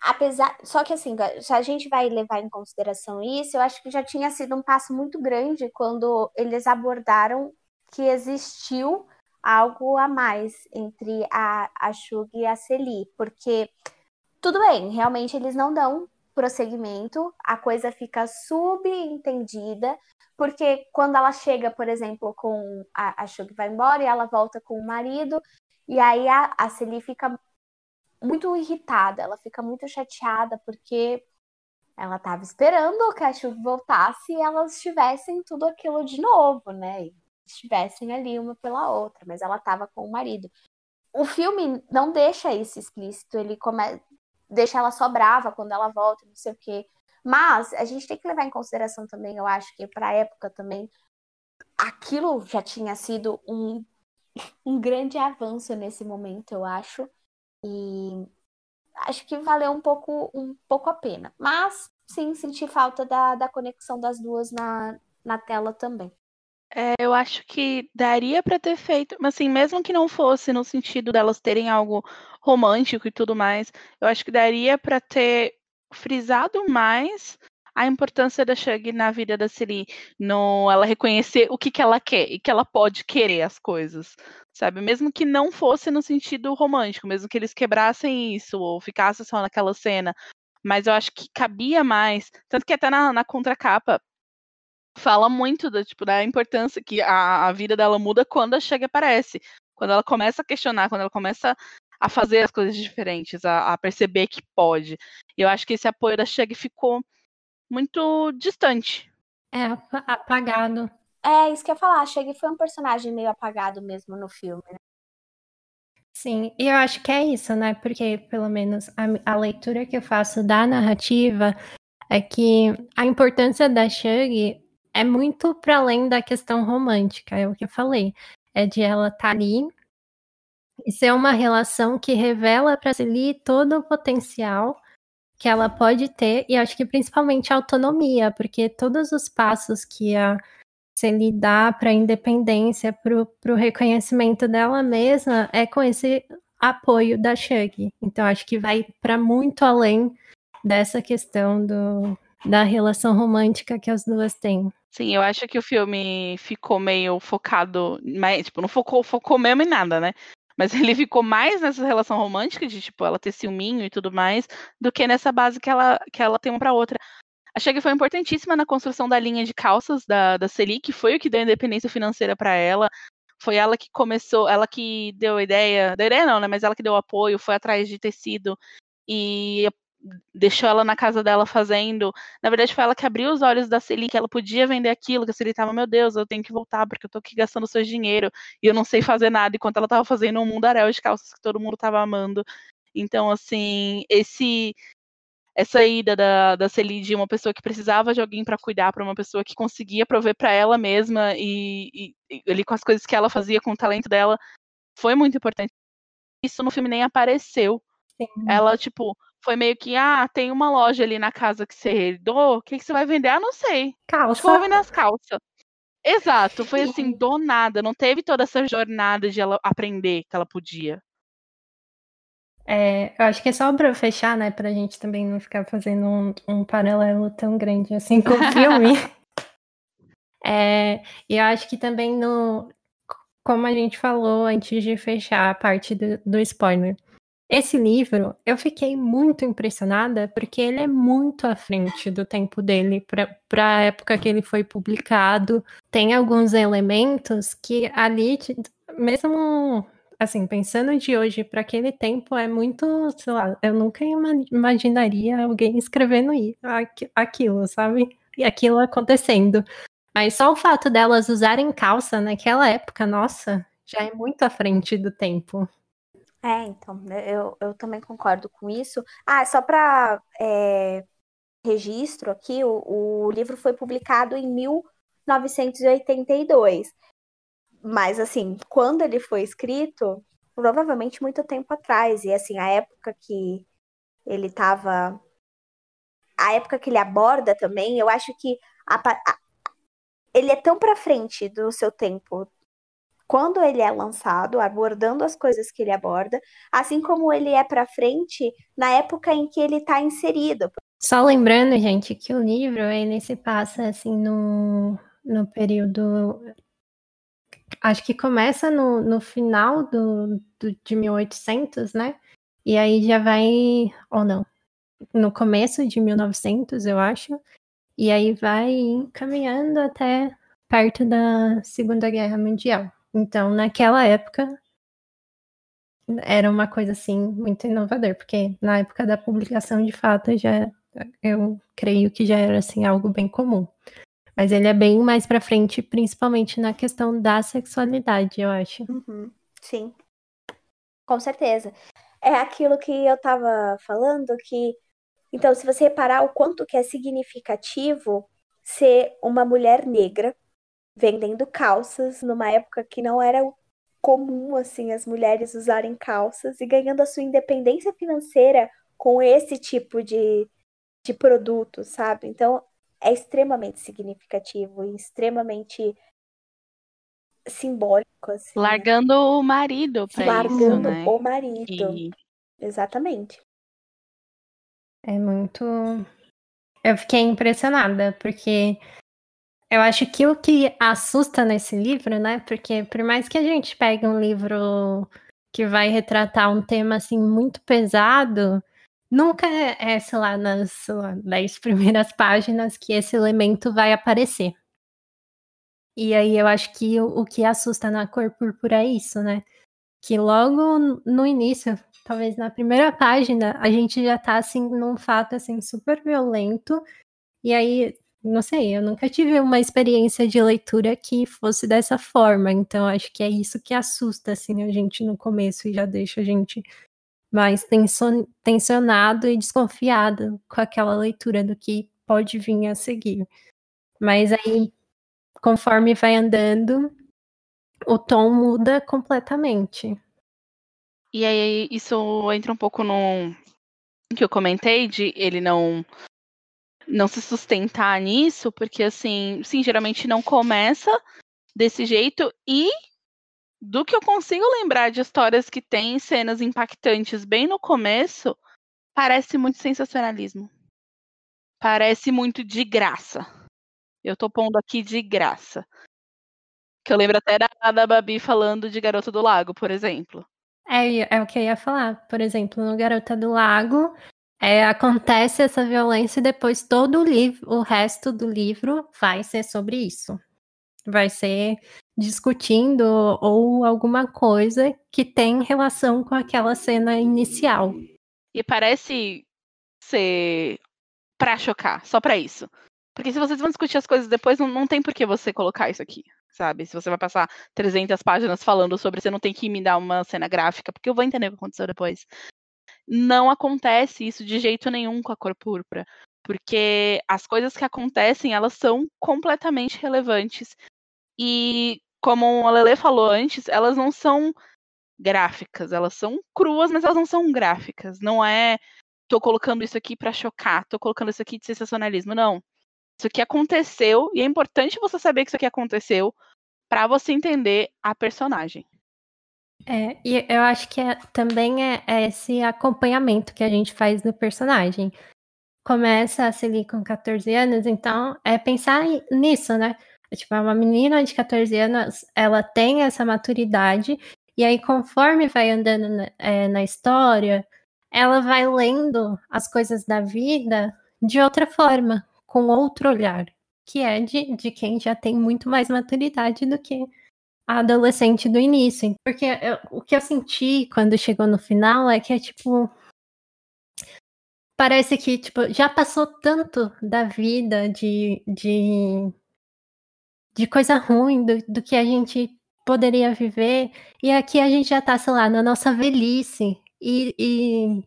C: apesar. Só que assim, se a gente vai levar em consideração isso, eu acho que já tinha sido um passo muito grande quando eles abordaram que existiu algo a mais entre a, a Shug e a Celi. Porque, tudo bem, realmente eles não dão prosseguimento, a coisa fica subentendida, porque quando ela chega, por exemplo, com a, a Shug vai embora e ela volta com o marido, e aí a, a Celi fica muito irritada, ela fica muito chateada porque ela estava esperando que a Shug voltasse e elas tivessem tudo aquilo de novo, né? Estivessem ali uma pela outra, mas ela estava com o marido. O filme não deixa isso explícito, ele come... deixa ela só brava quando ela volta, não sei o quê. Mas a gente tem que levar em consideração também, eu acho que para a época também, aquilo já tinha sido um, um grande avanço nesse momento, eu acho. E acho que valeu um pouco, um pouco a pena. Mas sim, senti falta da, da conexão das duas na, na tela também.
B: É, eu acho que daria para ter feito, mas assim, mesmo que não fosse no sentido delas terem algo romântico e tudo mais, eu acho que daria para ter frisado mais a importância da Shug na vida da Siri, no ela reconhecer o que, que ela quer e que ela pode querer as coisas, sabe? Mesmo que não fosse no sentido romântico, mesmo que eles quebrassem isso ou ficasse só naquela cena, mas eu acho que cabia mais, tanto que até na, na contracapa fala muito da, tipo, da importância que a, a vida dela muda quando a Shug aparece. Quando ela começa a questionar, quando ela começa a fazer as coisas diferentes, a, a perceber que pode. E eu acho que esse apoio da Shug ficou muito distante.
A: É, apagado.
C: É, isso que eu ia falar. A Shug foi um personagem meio apagado mesmo no filme, né?
A: Sim, e eu acho que é isso, né? Porque, pelo menos, a, a leitura que eu faço da narrativa é que a importância da Shug é muito para além da questão romântica, é o que eu falei. É de ela estar tá ali e ser uma relação que revela para Celie todo o potencial que ela pode ter, e acho que principalmente a autonomia, porque todos os passos que a Celie dá para a independência, para o reconhecimento dela mesma, é com esse apoio da Shug. Então acho que vai para muito além dessa questão do, da relação romântica que as duas têm.
B: Sim, eu acho que o filme ficou meio focado, mas, tipo, não focou, focou mesmo em nada, né? Mas (laughs) ele ficou mais nessa relação romântica de, tipo, ela ter ciúminho e tudo mais, do que nessa base que ela, que ela tem uma pra outra. Achei que foi importantíssima na construção da linha de calças da, da Celi, que foi o que deu independência financeira para ela. Foi ela que começou, ela que deu a ideia, deu ideia não, né? Mas ela que deu apoio, foi atrás de tecido e deixou ela na casa dela fazendo. Na verdade, foi ela que abriu os olhos da Celi, que ela podia vender aquilo, que a Celi tava, meu Deus, eu tenho que voltar, porque eu tô aqui gastando seu dinheiro e eu não sei fazer nada, enquanto ela tava fazendo um mundaréu de calças que todo mundo tava amando. Então, assim, esse essa ida da, da Celi de uma pessoa que precisava de alguém para cuidar, para uma pessoa que conseguia prover para ela mesma e, e, e ali com as coisas que ela fazia com o talento dela, foi muito importante. Isso no filme nem apareceu. Sim. Ela, tipo, foi meio que, ah, tem uma loja ali na casa que você herdou, o que, que você vai vender? Ah, não sei.
A: Calça.
B: Acho que vou vender as calças. Exato, foi assim, do nada. Não teve toda essa jornada de ela aprender que ela podia.
A: É, eu acho que é só para fechar, né, pra gente também não ficar fazendo um, um paralelo tão grande assim com o filme. (laughs) (laughs) é, e eu acho que também no. Como a gente falou antes de fechar a parte do, do spoiler, esse livro, eu fiquei muito impressionada porque ele é muito à frente do tempo dele para a época que ele foi publicado. Tem alguns elementos que ali, mesmo assim, pensando de hoje para aquele tempo, é muito, sei lá, eu nunca imaginaria alguém escrevendo aquilo, sabe? E aquilo acontecendo. Mas só o fato delas usarem calça naquela época, nossa, já é muito à frente do tempo.
C: É, então, né, eu, eu também concordo com isso. Ah, só para é, registro aqui, o, o livro foi publicado em 1982. Mas, assim, quando ele foi escrito, provavelmente muito tempo atrás. E assim, a época que ele estava. A época que ele aborda também, eu acho que a, a, ele é tão para frente do seu tempo quando ele é lançado, abordando as coisas que ele aborda, assim como ele é para frente na época em que ele está inserido.
A: Só lembrando, gente, que o livro ele se passa assim no, no período acho que começa no, no final do, do, de 1800, né? E aí já vai, ou não, no começo de 1900, eu acho. E aí vai caminhando até perto da Segunda Guerra Mundial. Então, naquela época, era uma coisa assim muito inovador, porque na época da publicação, de fato, já eu creio que já era assim algo bem comum. Mas ele é bem mais para frente, principalmente na questão da sexualidade, eu acho.
C: Uhum, sim. Com certeza. É aquilo que eu tava falando que então, se você reparar o quanto que é significativo ser uma mulher negra vendendo calças numa época que não era comum assim as mulheres usarem calças e ganhando a sua independência financeira com esse tipo de, de produto, sabe? Então é extremamente significativo e extremamente simbólico. Assim?
B: Largando né? o marido pra
C: Largando
B: isso, né?
C: o marido. E... Exatamente.
A: É muito. Eu fiquei impressionada, porque eu acho que o que assusta nesse livro, né? Porque por mais que a gente pegue um livro que vai retratar um tema assim muito pesado, nunca é, é sei lá, nas sei lá, dez (laughs) primeiras páginas que esse elemento vai aparecer. E aí eu acho que o, o que assusta na cor púrpura é isso, né? Que logo no início, talvez na primeira página, a gente já tá assim num fato assim super violento. E aí não sei, eu nunca tive uma experiência de leitura que fosse dessa forma, então acho que é isso que assusta assim a gente no começo e já deixa a gente mais tensionado e desconfiado com aquela leitura do que pode vir a seguir. Mas aí, conforme vai andando, o tom muda completamente.
B: E aí, isso entra um pouco no que eu comentei de ele não não se sustentar nisso, porque assim, sim, geralmente não começa desse jeito e do que eu consigo lembrar de histórias que têm cenas impactantes bem no começo, parece muito sensacionalismo. Parece muito de graça. Eu tô pondo aqui de graça. Que eu lembro até da, da Babi falando de Garota do Lago, por exemplo.
A: É, é o que eu ia falar. Por exemplo, no Garota do Lago, é, acontece essa violência e depois todo o livro, o resto do livro vai ser sobre isso. Vai ser discutindo ou alguma coisa que tem relação com aquela cena inicial.
B: E parece ser pra chocar, só pra isso. Porque se vocês vão discutir as coisas depois, não, não tem por que você colocar isso aqui, sabe? Se você vai passar 300 páginas falando sobre, você não tem que me dar uma cena gráfica, porque eu vou entender o que aconteceu depois não acontece isso de jeito nenhum com a cor púrpura, porque as coisas que acontecem, elas são completamente relevantes. E como a Lele falou antes, elas não são gráficas, elas são cruas, mas elas não são gráficas. Não é tô colocando isso aqui para chocar, tô colocando isso aqui de sensacionalismo, não. Isso aqui aconteceu e é importante você saber que isso aqui aconteceu para você entender a personagem.
A: É, e eu acho que é, também é, é, esse acompanhamento que a gente faz do personagem. Começa a seguir com 14 anos, então é pensar nisso, né? É, tipo, é uma menina de 14 anos, ela tem essa maturidade, e aí conforme vai andando na, é, na história, ela vai lendo as coisas da vida de outra forma, com outro olhar, que é de, de quem já tem muito mais maturidade do que a adolescente do início. Porque eu, o que eu senti quando chegou no final é que é tipo. Parece que tipo, já passou tanto da vida de, de, de coisa ruim, do, do que a gente poderia viver. E aqui a gente já tá, sei lá, na nossa velhice. E, e,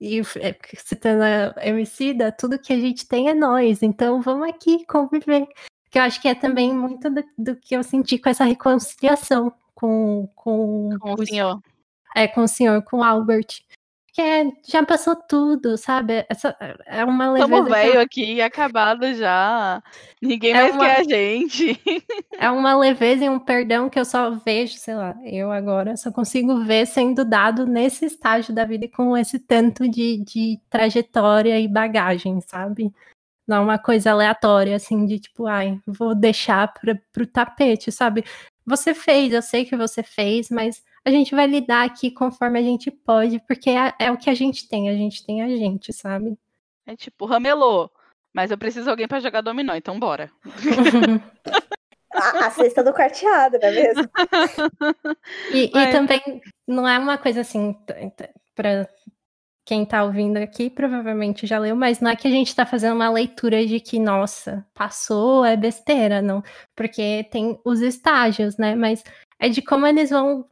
A: e é, citando a Emicida, tudo que a gente tem é nós. Então vamos aqui conviver. Que eu acho que é também muito do, do que eu senti com essa reconciliação com, com,
B: com o senhor.
A: é, com o senhor, com o Albert. Que já passou tudo, sabe? Essa, é uma leveza.
B: Estamos velho aqui, acabado já. Ninguém é mais uma... quer a gente. (laughs)
A: É uma leveza e um perdão que eu só vejo, sei lá, eu agora só consigo ver sendo dado nesse estágio da vida com esse tanto de, de trajetória e bagagem, sabe? Não é uma coisa aleatória, assim, de tipo, ai, vou deixar pra, pro tapete, sabe? Você fez, eu sei que você fez, mas a gente vai lidar aqui conforme a gente pode, porque é, é o que a gente tem, a gente tem a gente, sabe?
B: É tipo, ramelô, mas eu preciso de alguém para jogar dominó, então bora.
C: a, a cesta do quarteado, não é mesmo? (laughs)
A: e, e também não é uma coisa assim, para quem tá ouvindo aqui provavelmente já leu, mas não é que a gente tá fazendo uma leitura de que, nossa, passou, é besteira, não. Porque tem os estágios, né? Mas é de como eles vão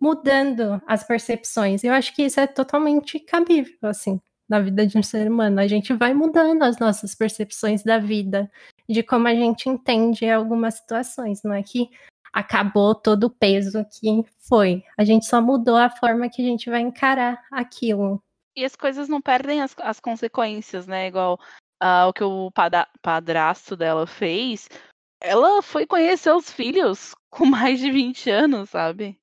A: mudando as percepções. Eu acho que isso é totalmente cabível, assim, na vida de um ser humano. A gente vai mudando as nossas percepções da vida, de como a gente entende algumas situações. Não é que acabou todo o peso que foi. A gente só mudou a forma que a gente vai encarar aquilo.
B: E as coisas não perdem as, as consequências, né? Igual uh, o que o padrasto dela fez. Ela foi conhecer os filhos (laughs) com mais de 20 anos, sabe?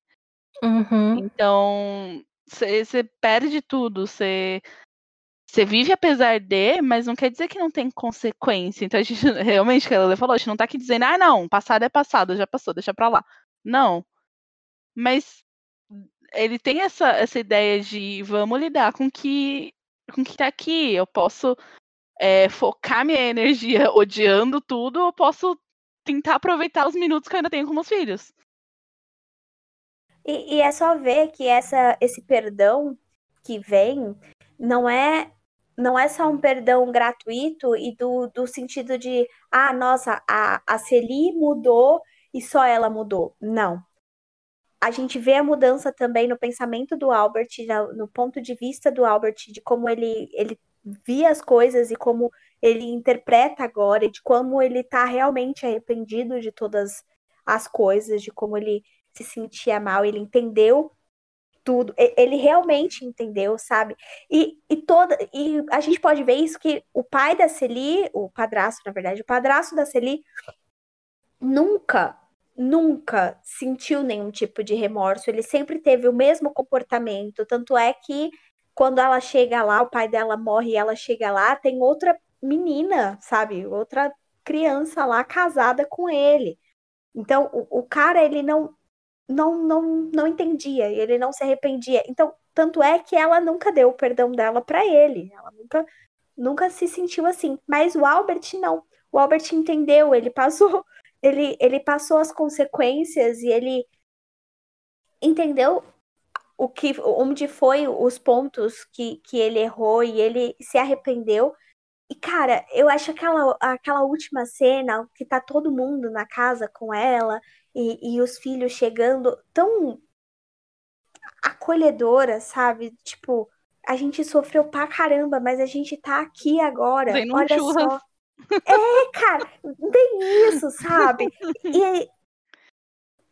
A: Uhum.
B: Então, você perde tudo, você vive apesar de, mas não quer dizer que não tem consequência. Então a gente (laughs) realmente, que ela falou, a gente não tá aqui dizendo, ah, não, passado é passado, já passou, deixa pra lá. Não. Mas ele tem essa, essa ideia de vamos lidar com que com que tá aqui. Eu posso é, focar minha energia (laughs) odiando tudo, eu posso tentar aproveitar os minutos que eu ainda tenho com meus filhos.
C: E, e, é só ver que essa, esse perdão que vem não é não é só um perdão gratuito e do, do sentido de ah, nossa, a, a Celi mudou e só ela mudou. Não. A gente vê a mudança também no pensamento do Albert, no ponto de vista do Albert, de como ele, ele via as coisas e como ele interpreta agora, e de como ele está realmente arrependido de todas as coisas, de como ele se sentia mal, ele entendeu tudo, ele realmente entendeu, sabe? E, e toda e a gente pode ver isso que o pai da Celi, o padrasto, na verdade, o padrasto da Celi nunca, nunca sentiu nenhum tipo de remorso, ele sempre teve o mesmo comportamento, tanto é que quando ela chega lá, o pai dela morre e ela chega lá, tem outra menina, sabe? Outra criança lá casada com ele. Então, o, o cara, ele não não, não, não entendia ele não se arrependia. Então, tanto é que ela nunca deu o perdão dela para ele. Ela nunca, nunca se sentiu assim. Mas o Albert não. O Albert entendeu, ele (laughs) passou, ele, ele passou as consequências e ele entendeu o que, onde foi os pontos que, que ele errou e ele se arrependeu. E, cara, eu acho aquela, aquela última cena que tá todo mundo na casa com ela e, e os filhos chegando tão acolhedora, sabe? Tipo, a gente sofreu pra caramba, mas a gente tá aqui agora. Olha só. É, cara, tem isso, sabe? E,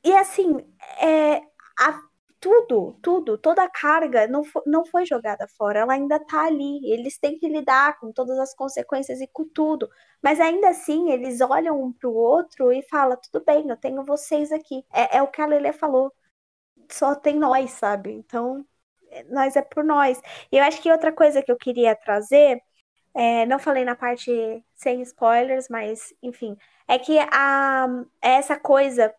C: e assim, é, a, tudo, tudo, toda a carga não foi, não foi jogada fora, ela ainda tá ali. Eles têm que lidar com todas as consequências e com tudo. Mas ainda assim, eles olham um pro outro e falam: tudo bem, eu tenho vocês aqui. É, é o que a Lele falou. Só tem nós, sabe? Então, é, nós é por nós. E eu acho que outra coisa que eu queria trazer, é, não falei na parte sem spoilers, mas enfim, é que a, essa coisa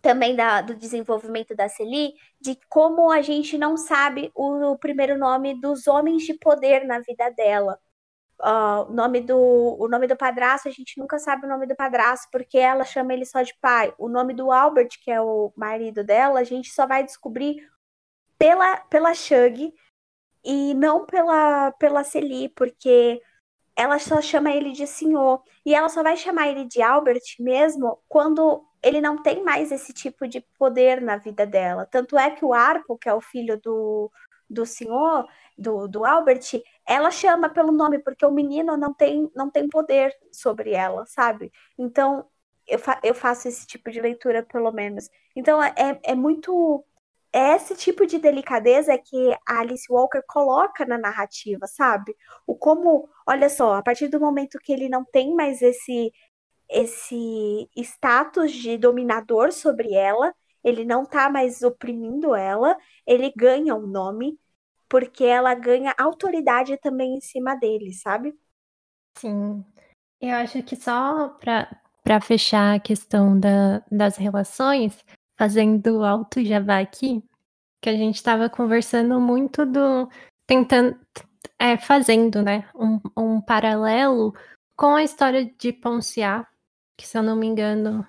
C: também da, do desenvolvimento da Celi, de como a gente não sabe o, o primeiro nome dos homens de poder na vida dela. Uh, o, nome do, o nome do padrasto, a gente nunca sabe o nome do padrasto, porque ela chama ele só de pai. O nome do Albert, que é o marido dela, a gente só vai descobrir pela, pela Shug e não pela, pela Celi, porque ela só chama ele de senhor. E ela só vai chamar ele de Albert mesmo quando ele não tem mais esse tipo de poder na vida dela. Tanto é que o Arco, que é o filho do, do senhor, do, do Albert, ela chama pelo nome, porque o menino não tem, não tem poder sobre ela, sabe? Então, eu, fa eu faço esse tipo de leitura, pelo menos. Então, é, é muito esse tipo de delicadeza é que a Alice Walker coloca na narrativa, sabe? O como, olha só, a partir do momento que ele não tem mais esse esse status de dominador sobre ela, ele não tá mais oprimindo ela, ele ganha um nome porque ela ganha autoridade também em cima dele, sabe?
A: Sim. Eu acho que só para fechar a questão da, das relações, fazendo alto jabá aqui, que a gente estava conversando muito do. tentando. É, fazendo, né? Um, um paralelo com a história de Ponciá, que se eu não me engano,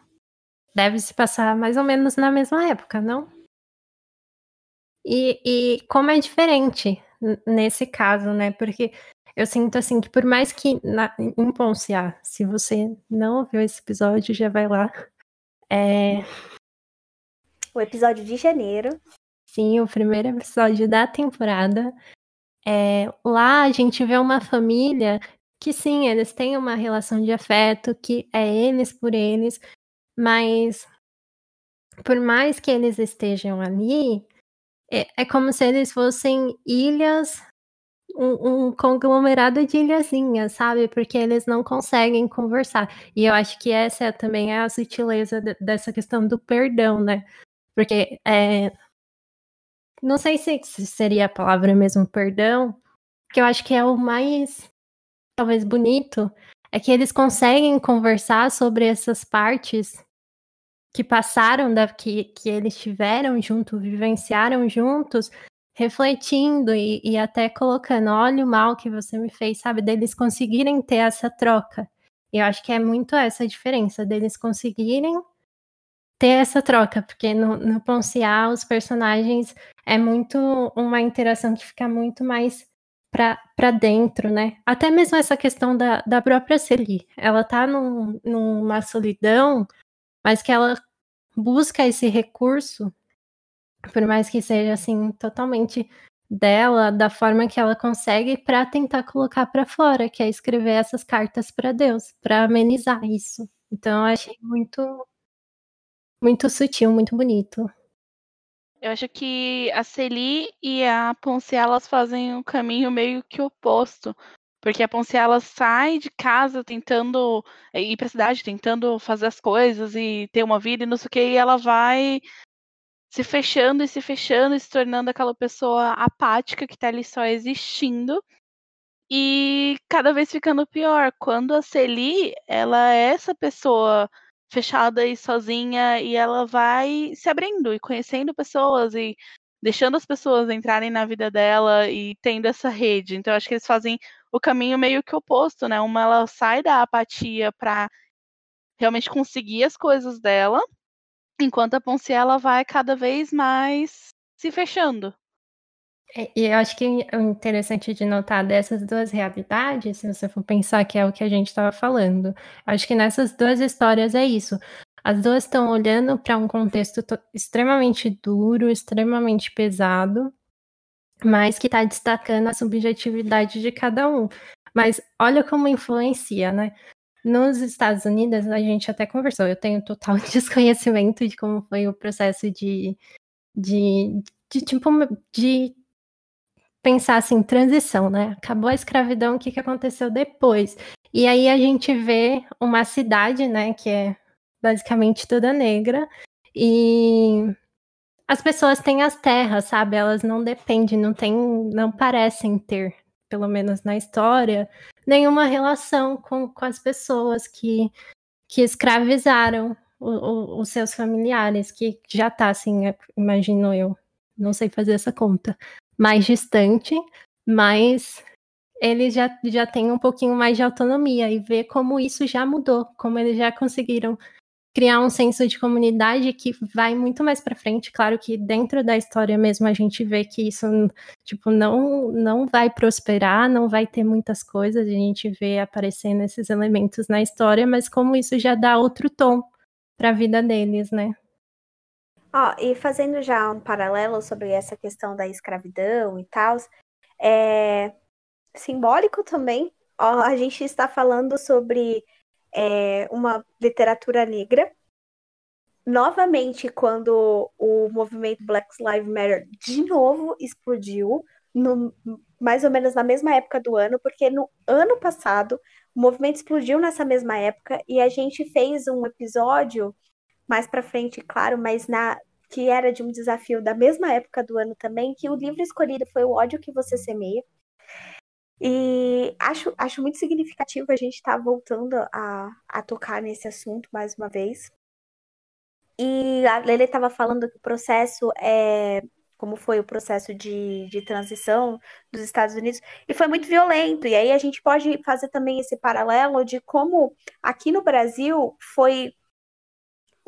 A: deve se passar mais ou menos na mesma época, não? E, e como é diferente nesse caso, né? Porque eu sinto assim que por mais que na, em Ponciá, se você não ouviu esse episódio, já vai lá. É...
C: O episódio de janeiro.
A: Sim, o primeiro episódio da temporada. É, lá a gente vê uma família que sim, eles têm uma relação de afeto, que é eles por eles, mas por mais que eles estejam ali, é, é como se eles fossem ilhas, um, um, conglomerado de ilhazinhas, sabe? Porque eles não conseguem conversar. E eu acho que essa é, também é a sutileza de, dessa questão do perdão, né? Porque é, não sei se, se seria a palavra mesmo perdão, que eu acho que é o mais talvez bonito, é que eles conseguem conversar sobre essas partes que passaram, da, que, que eles tiveram junto, vivenciaram juntos, refletindo e, e até colocando, olha o mal que você me fez, sabe? Deles conseguirem ter essa troca. E eu acho que é muito essa a diferença, deles conseguirem ter essa troca, porque no, no Ponciá os personagens é muito uma interação que fica muito mais para dentro, né? Até mesmo essa questão da, da própria Celi. Ela tá num, numa solidão, mas que ela busca esse recurso, por mais que seja assim, totalmente dela, da forma que ela consegue para tentar colocar para fora, que é escrever essas cartas para Deus, para amenizar isso. Então eu achei muito muito sutil, muito bonito.
B: Eu acho que a Celi e a Ponce elas fazem um caminho meio que oposto. Porque a Ponce ela sai de casa tentando eh, ir pra cidade, tentando fazer as coisas e ter uma vida e não sei o que, e ela vai se fechando e se fechando e se tornando aquela pessoa apática que tá ali só existindo. E cada vez ficando pior. Quando a Celi, ela é essa pessoa fechada e sozinha e ela vai se abrindo e conhecendo pessoas e deixando as pessoas entrarem na vida dela e tendo essa rede. Então acho que eles fazem o caminho meio que oposto, né? Uma ela sai da apatia para realmente conseguir as coisas dela, enquanto a Ponce ela vai cada vez mais se fechando.
A: É, e eu acho que o interessante de notar dessas duas realidades, se você for pensar que é o que a gente estava falando, acho que nessas duas histórias é isso. As duas estão olhando para um contexto extremamente duro, extremamente pesado, mas que está destacando a subjetividade de cada um. Mas olha como influencia, né? Nos Estados Unidos, a gente até conversou, eu tenho total (laughs) desconhecimento de como foi o processo de, de, de tipo, de pensar assim, transição, né? Acabou a escravidão, o que, que aconteceu depois? E aí a gente vê uma cidade, né, que é basicamente toda negra, e as pessoas têm as terras, sabe? Elas não dependem, não tem, não parecem ter, pelo menos na história, nenhuma relação com, com as pessoas que, que escravizaram o, o, os seus familiares, que já tá assim, imagino eu, não sei fazer essa conta, mais distante, mas eles já, já têm um pouquinho mais de autonomia e ver como isso já mudou, como eles já conseguiram criar um senso de comunidade que vai muito mais para frente. Claro que dentro da história mesmo a gente vê que isso tipo não não vai prosperar, não vai ter muitas coisas, a gente vê aparecendo esses elementos na história, mas como isso já dá outro tom para a vida deles, né?
C: Ó, e fazendo já um paralelo sobre essa questão da escravidão e tal, é simbólico também. A gente está falando sobre é, uma literatura negra novamente quando o movimento Black Lives Matter de novo explodiu, no, mais ou menos na mesma época do ano, porque no ano passado o movimento explodiu nessa mesma época e a gente fez um episódio mais para frente, claro, mas na que era de um desafio da mesma época do ano também, que o livro escolhido foi O ódio que você semeia. E acho, acho muito significativo a gente estar tá voltando a, a tocar nesse assunto mais uma vez. E a Lele estava falando que o processo é como foi o processo de, de transição dos Estados Unidos, e foi muito violento. E aí a gente pode fazer também esse paralelo de como aqui no Brasil foi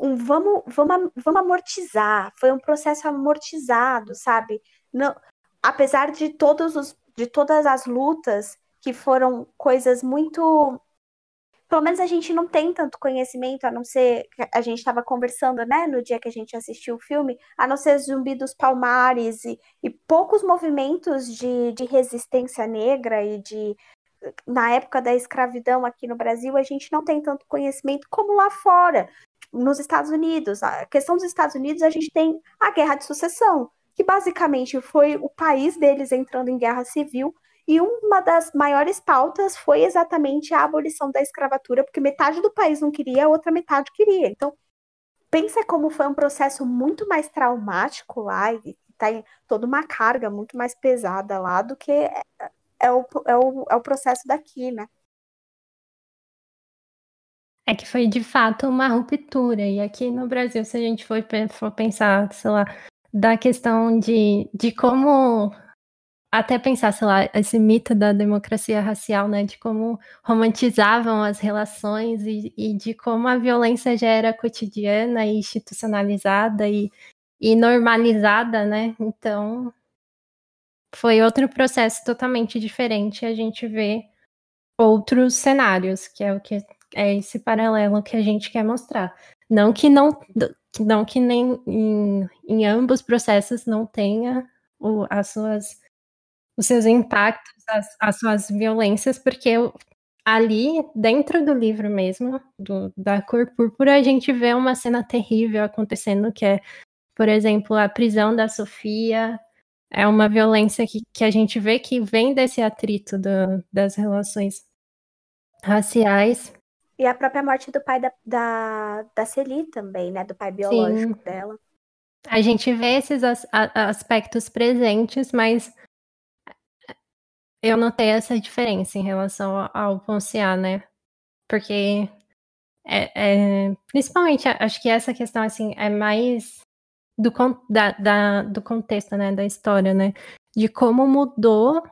C: um vamos, vamos, vamos amortizar, foi um processo amortizado, sabe? Não, apesar de todos os de todas as lutas que foram coisas muito pelo menos a gente não tem tanto conhecimento, a não ser. A gente estava conversando, né, no dia que a gente assistiu o filme, a não ser Zumbi dos Palmares e, e poucos movimentos de, de resistência negra e de. Na época da escravidão aqui no Brasil, a gente não tem tanto conhecimento como lá fora, nos Estados Unidos. A questão dos Estados Unidos, a gente tem a Guerra de Sucessão, que basicamente foi o país deles entrando em guerra civil e uma das maiores pautas foi exatamente a abolição da escravatura, porque metade do país não queria, a outra metade queria. Então, pensa como foi um processo muito mais traumático lá, e tem toda uma carga muito mais pesada lá do que é, é, o, é, o, é o processo daqui, né?
A: É que foi de fato uma ruptura. E aqui no Brasil, se a gente for, for pensar, sei lá, da questão de, de como até pensar, sei lá, esse mito da democracia racial, né, de como romantizavam as relações e, e de como a violência já era cotidiana e institucionalizada e, e normalizada, né? Então, foi outro processo totalmente diferente. A gente vê outros cenários, que é o que é esse paralelo que a gente quer mostrar. Não que não, não que nem em, em ambos processos não tenha o, as suas os seus impactos, as, as suas violências, porque eu, ali, dentro do livro mesmo, do, da cor púrpura, a gente vê uma cena terrível acontecendo, que é, por exemplo, a prisão da Sofia. É uma violência que, que a gente vê que vem desse atrito do, das relações raciais.
C: E a própria morte do pai da, da, da Celi também, né? Do pai biológico Sim. dela.
A: A gente vê esses as, a, aspectos presentes, mas eu notei essa diferença em relação ao Ponciá, né? Porque é, é, principalmente acho que essa questão assim é mais do, da, da, do contexto, né, da história, né, de como mudou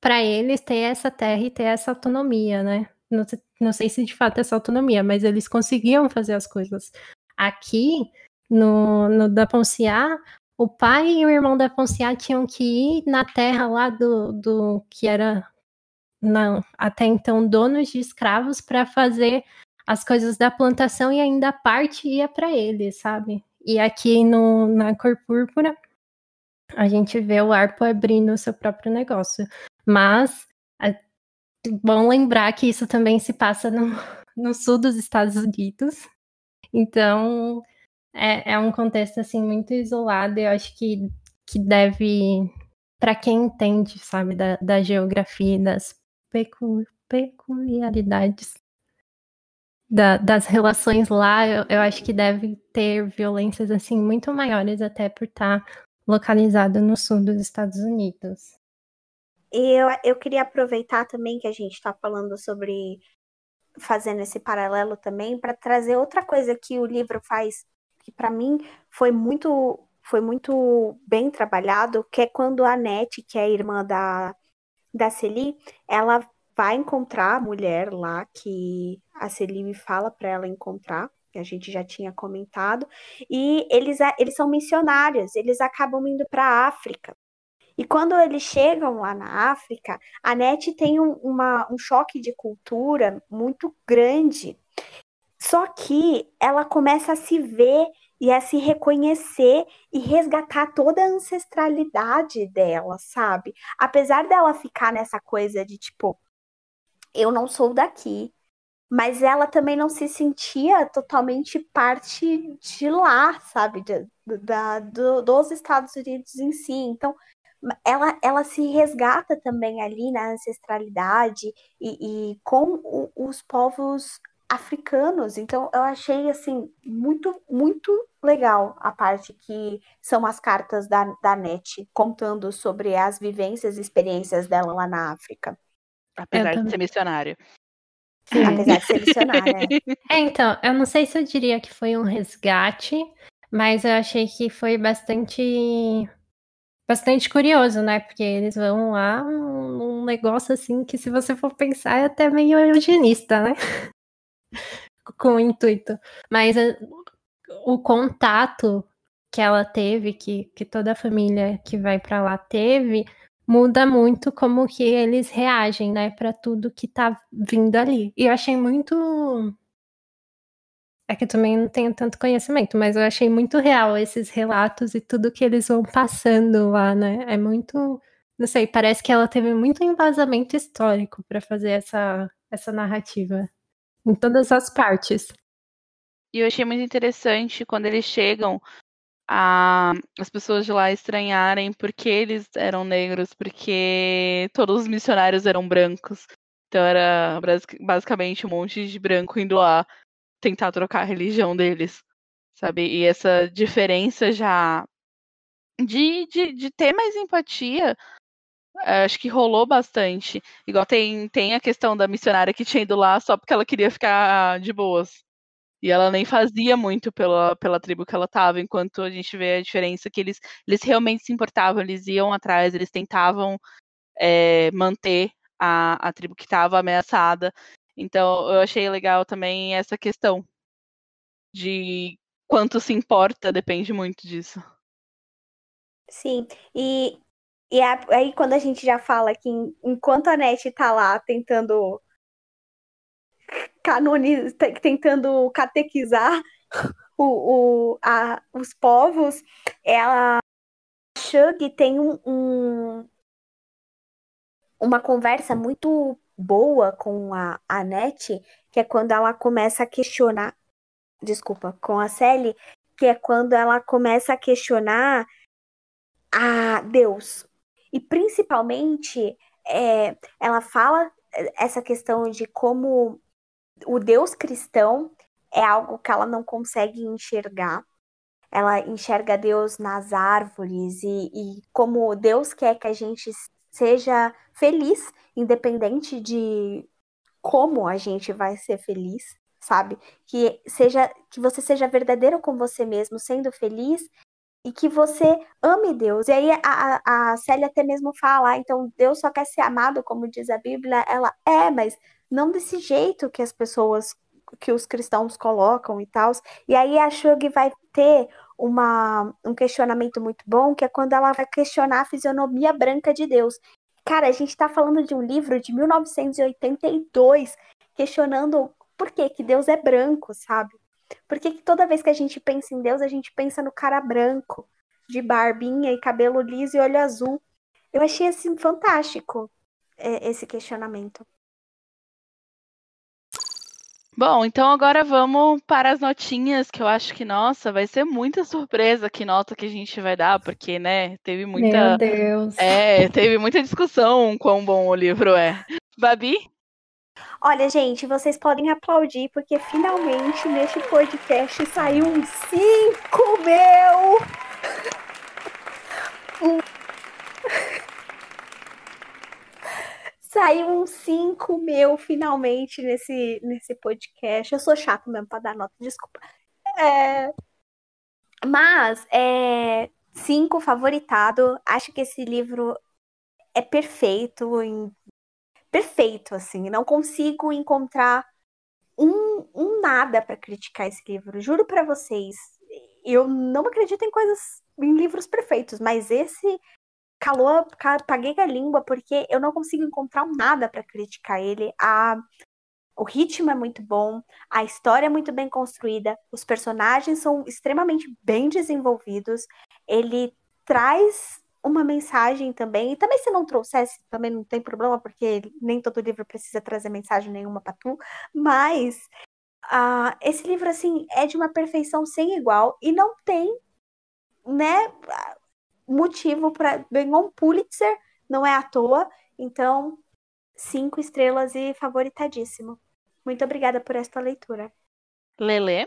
A: para eles ter essa terra e ter essa autonomia, né? Não, não sei se de fato é essa autonomia, mas eles conseguiam fazer as coisas. Aqui no, no da Ponciá, o pai e o irmão da Ponciá tinham que ir na terra lá do, do que era até então donos de escravos para fazer as coisas da plantação e ainda a parte ia para eles, sabe? E aqui no, na cor púrpura a gente vê o Arpo abrindo o seu próprio negócio. Mas bom lembrar que isso também se passa no, (laughs) no sul dos Estados Unidos. Então, é, é um contexto assim muito isolado. Eu acho que, que deve, para quem entende, sabe, da, da geografia e das pecu, peculiaridades da, das relações lá, eu, eu, acho que deve ter violências assim muito maiores até por estar tá localizado no sul dos Estados Unidos.
C: E eu, eu queria aproveitar também que a gente está falando sobre fazendo esse paralelo também para trazer outra coisa que o livro faz que para mim foi muito foi muito bem trabalhado, que é quando a Nete, que é a irmã da, da Celi, ela vai encontrar a mulher lá que a Celi fala para ela encontrar, que a gente já tinha comentado, e eles, eles são missionários, eles acabam indo para a África. E quando eles chegam lá na África, a Nete tem um, uma, um choque de cultura muito grande só que ela começa a se ver e a se reconhecer e resgatar toda a ancestralidade dela, sabe? Apesar dela ficar nessa coisa de tipo, eu não sou daqui, mas ela também não se sentia totalmente parte de lá, sabe? De, da, do, dos Estados Unidos em si. Então, ela, ela se resgata também ali na ancestralidade e, e com o, os povos africanos. Então, eu achei, assim, muito, muito legal a parte que são as cartas da, da NET, contando sobre as vivências e experiências dela lá na África.
B: Apesar de ser missionária.
C: Sim. Apesar de ser missionária.
A: é, então, eu não sei se eu diria que foi um resgate, mas eu achei que foi bastante bastante curioso, né? Porque eles vão lá um, um negócio assim que se você for pensar é até meio eugenista, né? (laughs) Com o intuito. Mas a, o contato que ela teve, que, que toda a família que vai para lá teve, muda muito como que eles reagem, né, para tudo que tá vindo ali. E eu achei muito é que eu também não tenho tanto conhecimento, mas eu achei muito real esses relatos e tudo que eles vão passando lá, né? É muito, não sei, parece que ela teve muito embasamento histórico para fazer essa essa narrativa em todas as partes.
B: E eu achei muito interessante quando eles chegam a, as pessoas de lá estranharem porque eles eram negros, porque todos os missionários eram brancos. Então era basicamente um monte de branco indo lá tentar trocar a religião deles, sabe? E essa diferença já de, de, de ter mais empatia, acho que rolou bastante. Igual tem, tem a questão da missionária que tinha ido lá só porque ela queria ficar de boas. E ela nem fazia muito pela, pela tribo que ela estava, enquanto a gente vê a diferença que eles, eles realmente se importavam, eles iam atrás, eles tentavam é, manter a, a tribo que estava ameaçada. Então, eu achei legal também essa questão de quanto se importa, depende muito disso.
C: Sim, e, e aí quando a gente já fala que enquanto a NET tá lá tentando canonizar, tentando catequizar o, o, a, os povos, ela Shug tem um, um, uma conversa muito boa com a, a Net, que é quando ela começa a questionar, desculpa, com a Sally, que é quando ela começa a questionar a Deus. E principalmente, é, ela fala essa questão de como o Deus cristão é algo que ela não consegue enxergar. Ela enxerga Deus nas árvores e, e como Deus quer que a gente seja feliz, independente de como a gente vai ser feliz, sabe? Que seja que você seja verdadeiro com você mesmo, sendo feliz e que você ame Deus. E aí a, a, Célia até mesmo fala, ah, então Deus só quer ser amado, como diz a Bíblia. Ela é, mas não desse jeito que as pessoas, que os cristãos colocam e tal. E aí a Shug vai ter uma, um questionamento muito bom, que é quando ela vai questionar a fisionomia branca de Deus. Cara, a gente está falando de um livro de 1982, questionando por que, que Deus é branco, sabe? Por que, que toda vez que a gente pensa em Deus, a gente pensa no cara branco, de barbinha e cabelo liso e olho azul? Eu achei assim fantástico é, esse questionamento.
B: Bom, então agora vamos para as notinhas, que eu acho que, nossa, vai ser muita surpresa que nota que a gente vai dar, porque, né, teve muita.
A: Meu Deus.
B: É, teve muita discussão quão bom o livro é. Babi?
C: Olha, gente, vocês podem aplaudir, porque finalmente neste podcast saiu um 5 meu! Um Saiu um 5 meu finalmente nesse, nesse podcast. Eu sou chato mesmo para dar nota, desculpa. É... Mas, é... cinco favoritado. Acho que esse livro é perfeito. Em... Perfeito, assim. Não consigo encontrar um, um nada para criticar esse livro. Juro para vocês. Eu não acredito em coisas, em livros perfeitos, mas esse calou, paguei a língua porque eu não consigo encontrar nada para criticar ele. A, o ritmo é muito bom, a história é muito bem construída, os personagens são extremamente bem desenvolvidos. Ele traz uma mensagem também. E também se não trouxesse, também não tem problema, porque nem todo livro precisa trazer mensagem nenhuma para tu. Mas uh, esse livro, assim, é de uma perfeição sem igual e não tem, né, motivo para ganhar um Pulitzer, não é à toa. Então, cinco estrelas e favoritadíssimo. Muito obrigada por esta leitura.
B: Lele?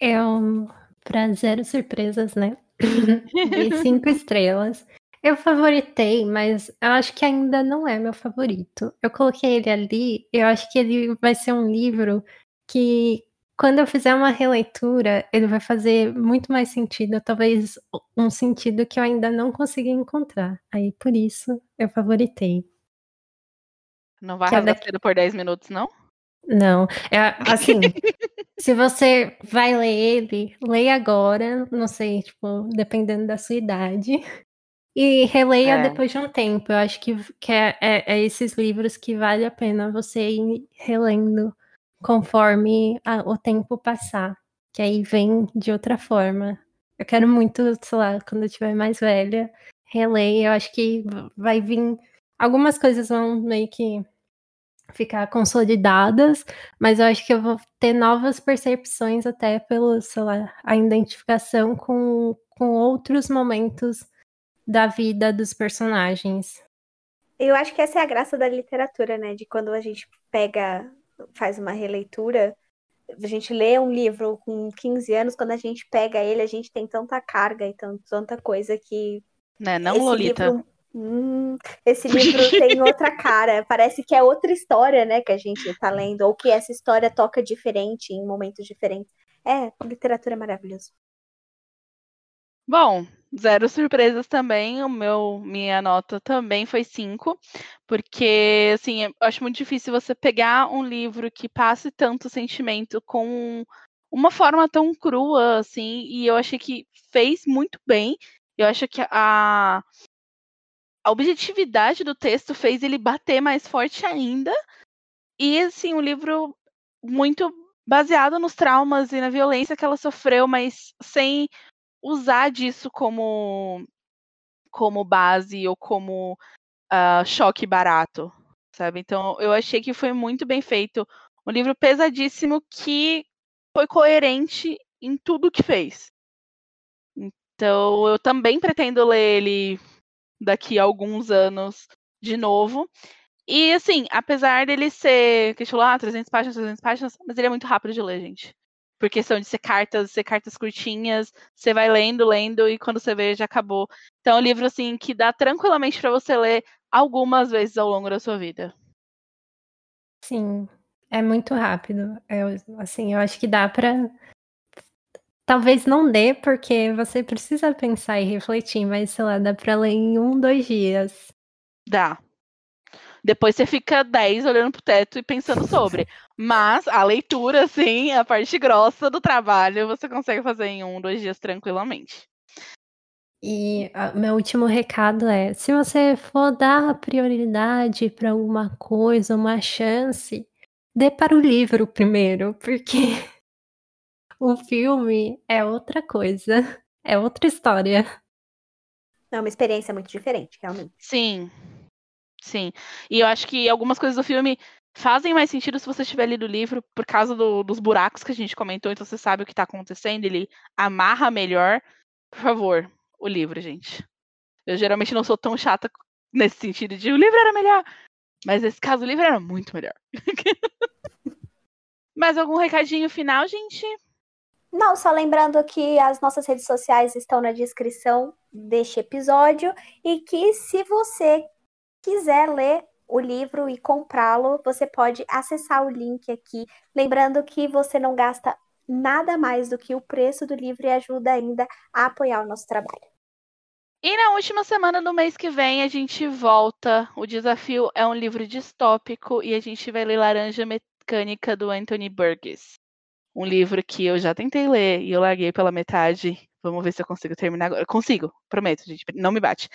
A: É um pra zero surpresas, né? (laughs) De cinco estrelas. Eu favoritei, mas eu acho que ainda não é meu favorito. Eu coloquei ele ali, eu acho que ele vai ser um livro que, quando eu fizer uma releitura, ele vai fazer muito mais sentido, talvez um sentido que eu ainda não consegui encontrar. Aí, por isso, eu favoritei.
B: Não vai rasgar daqui... por 10 minutos, não?
A: Não, é assim, (laughs) se você vai ler ele, leia agora, não sei, tipo, dependendo da sua idade, e releia é. depois de um tempo. Eu acho que, que é, é, é, esses livros que vale a pena você ir relendo conforme a, o tempo passar, que aí vem de outra forma. Eu quero muito, sei lá, quando eu estiver mais velha, reler. Eu acho que vai vir. Algumas coisas vão meio que ficar consolidadas, mas eu acho que eu vou ter novas percepções até pelo, sei lá, a identificação com, com outros momentos da vida dos personagens.
C: Eu acho que essa é a graça da literatura, né? De quando a gente pega, faz uma releitura, a gente lê um livro com 15 anos, quando a gente pega ele, a gente tem tanta carga e tanta coisa que.
B: Né, não, Lolita? Livro
C: Hum, esse livro tem outra cara. Parece que é outra história, né, que a gente tá lendo, ou que essa história toca diferente em momentos diferentes. É, literatura é maravilhoso.
B: Bom, zero surpresas também. O meu, minha nota também foi cinco, porque assim, eu acho muito difícil você pegar um livro que passe tanto sentimento com uma forma tão crua, assim, e eu achei que fez muito bem. Eu acho que a a objetividade do texto fez ele bater mais forte ainda. E, assim, um livro muito baseado nos traumas e na violência que ela sofreu, mas sem usar disso como, como base ou como uh, choque barato, sabe? Então, eu achei que foi muito bem feito. Um livro pesadíssimo que foi coerente em tudo que fez. Então, eu também pretendo ler ele daqui a alguns anos de novo. E assim, apesar dele ser, que ah, 300 páginas, 300 páginas, mas ele é muito rápido de ler, gente. Por questão de ser cartas, ser cartas curtinhas, você vai lendo, lendo e quando você vê já acabou. Então é um livro assim que dá tranquilamente para você ler algumas vezes ao longo da sua vida.
A: Sim, é muito rápido. É, assim, eu acho que dá para Talvez não dê, porque você precisa pensar e refletir, mas sei lá, dá pra ler em um, dois dias.
B: Dá. Depois você fica dez olhando pro teto e pensando sobre. Mas a leitura, assim, a parte grossa do trabalho, você consegue fazer em um, dois dias tranquilamente.
A: E meu último recado é: se você for dar prioridade para alguma coisa, uma chance, dê para o livro primeiro, porque (laughs) o filme é outra coisa. É outra história.
C: É uma experiência muito diferente, realmente.
B: Sim. Sim. E eu acho que algumas coisas do filme fazem mais sentido se você tiver lido o livro por causa do, dos buracos que a gente comentou, então você sabe o que tá acontecendo, ele amarra melhor. Por favor, o livro, gente. Eu geralmente não sou tão chata nesse sentido de o livro era melhor. Mas nesse caso o livro era muito melhor. (laughs) Mais algum recadinho final, gente?
C: Não, só lembrando que as nossas redes sociais estão na descrição deste episódio e que se você quiser ler o livro e comprá-lo, você pode acessar o link aqui. Lembrando que você não gasta nada mais do que o preço do livro e ajuda ainda a apoiar o nosso trabalho.
B: E na última semana do mês que vem a gente volta. O desafio é um livro distópico e a gente vai ler Laranja Mecânica do Anthony Burgess um livro que eu já tentei ler e eu larguei pela metade. Vamos ver se eu consigo terminar agora. Consigo, prometo, gente. Não me bate.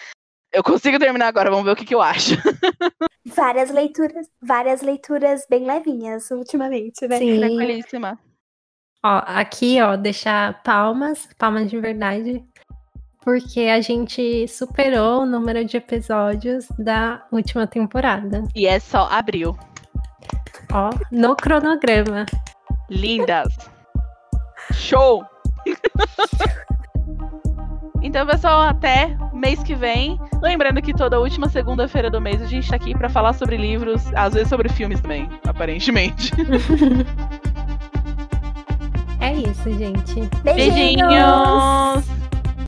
B: Eu consigo terminar agora, vamos ver o que, que eu acho. (laughs)
C: Várias leituras, várias leituras bem levinhas ultimamente, né?
B: Sim. Tranquilíssima.
A: Ó, aqui, ó, deixar palmas, palmas de verdade porque a gente superou o número de episódios da última temporada.
B: E é só abril.
A: Ó, no cronograma.
B: Lindas. Show! (laughs) então, pessoal, até mês que vem. Lembrando que toda última segunda-feira do mês a gente tá aqui para falar sobre livros, às vezes sobre filmes também, aparentemente. (laughs)
A: é isso, gente.
C: Beijinhos!
B: Beijinhos.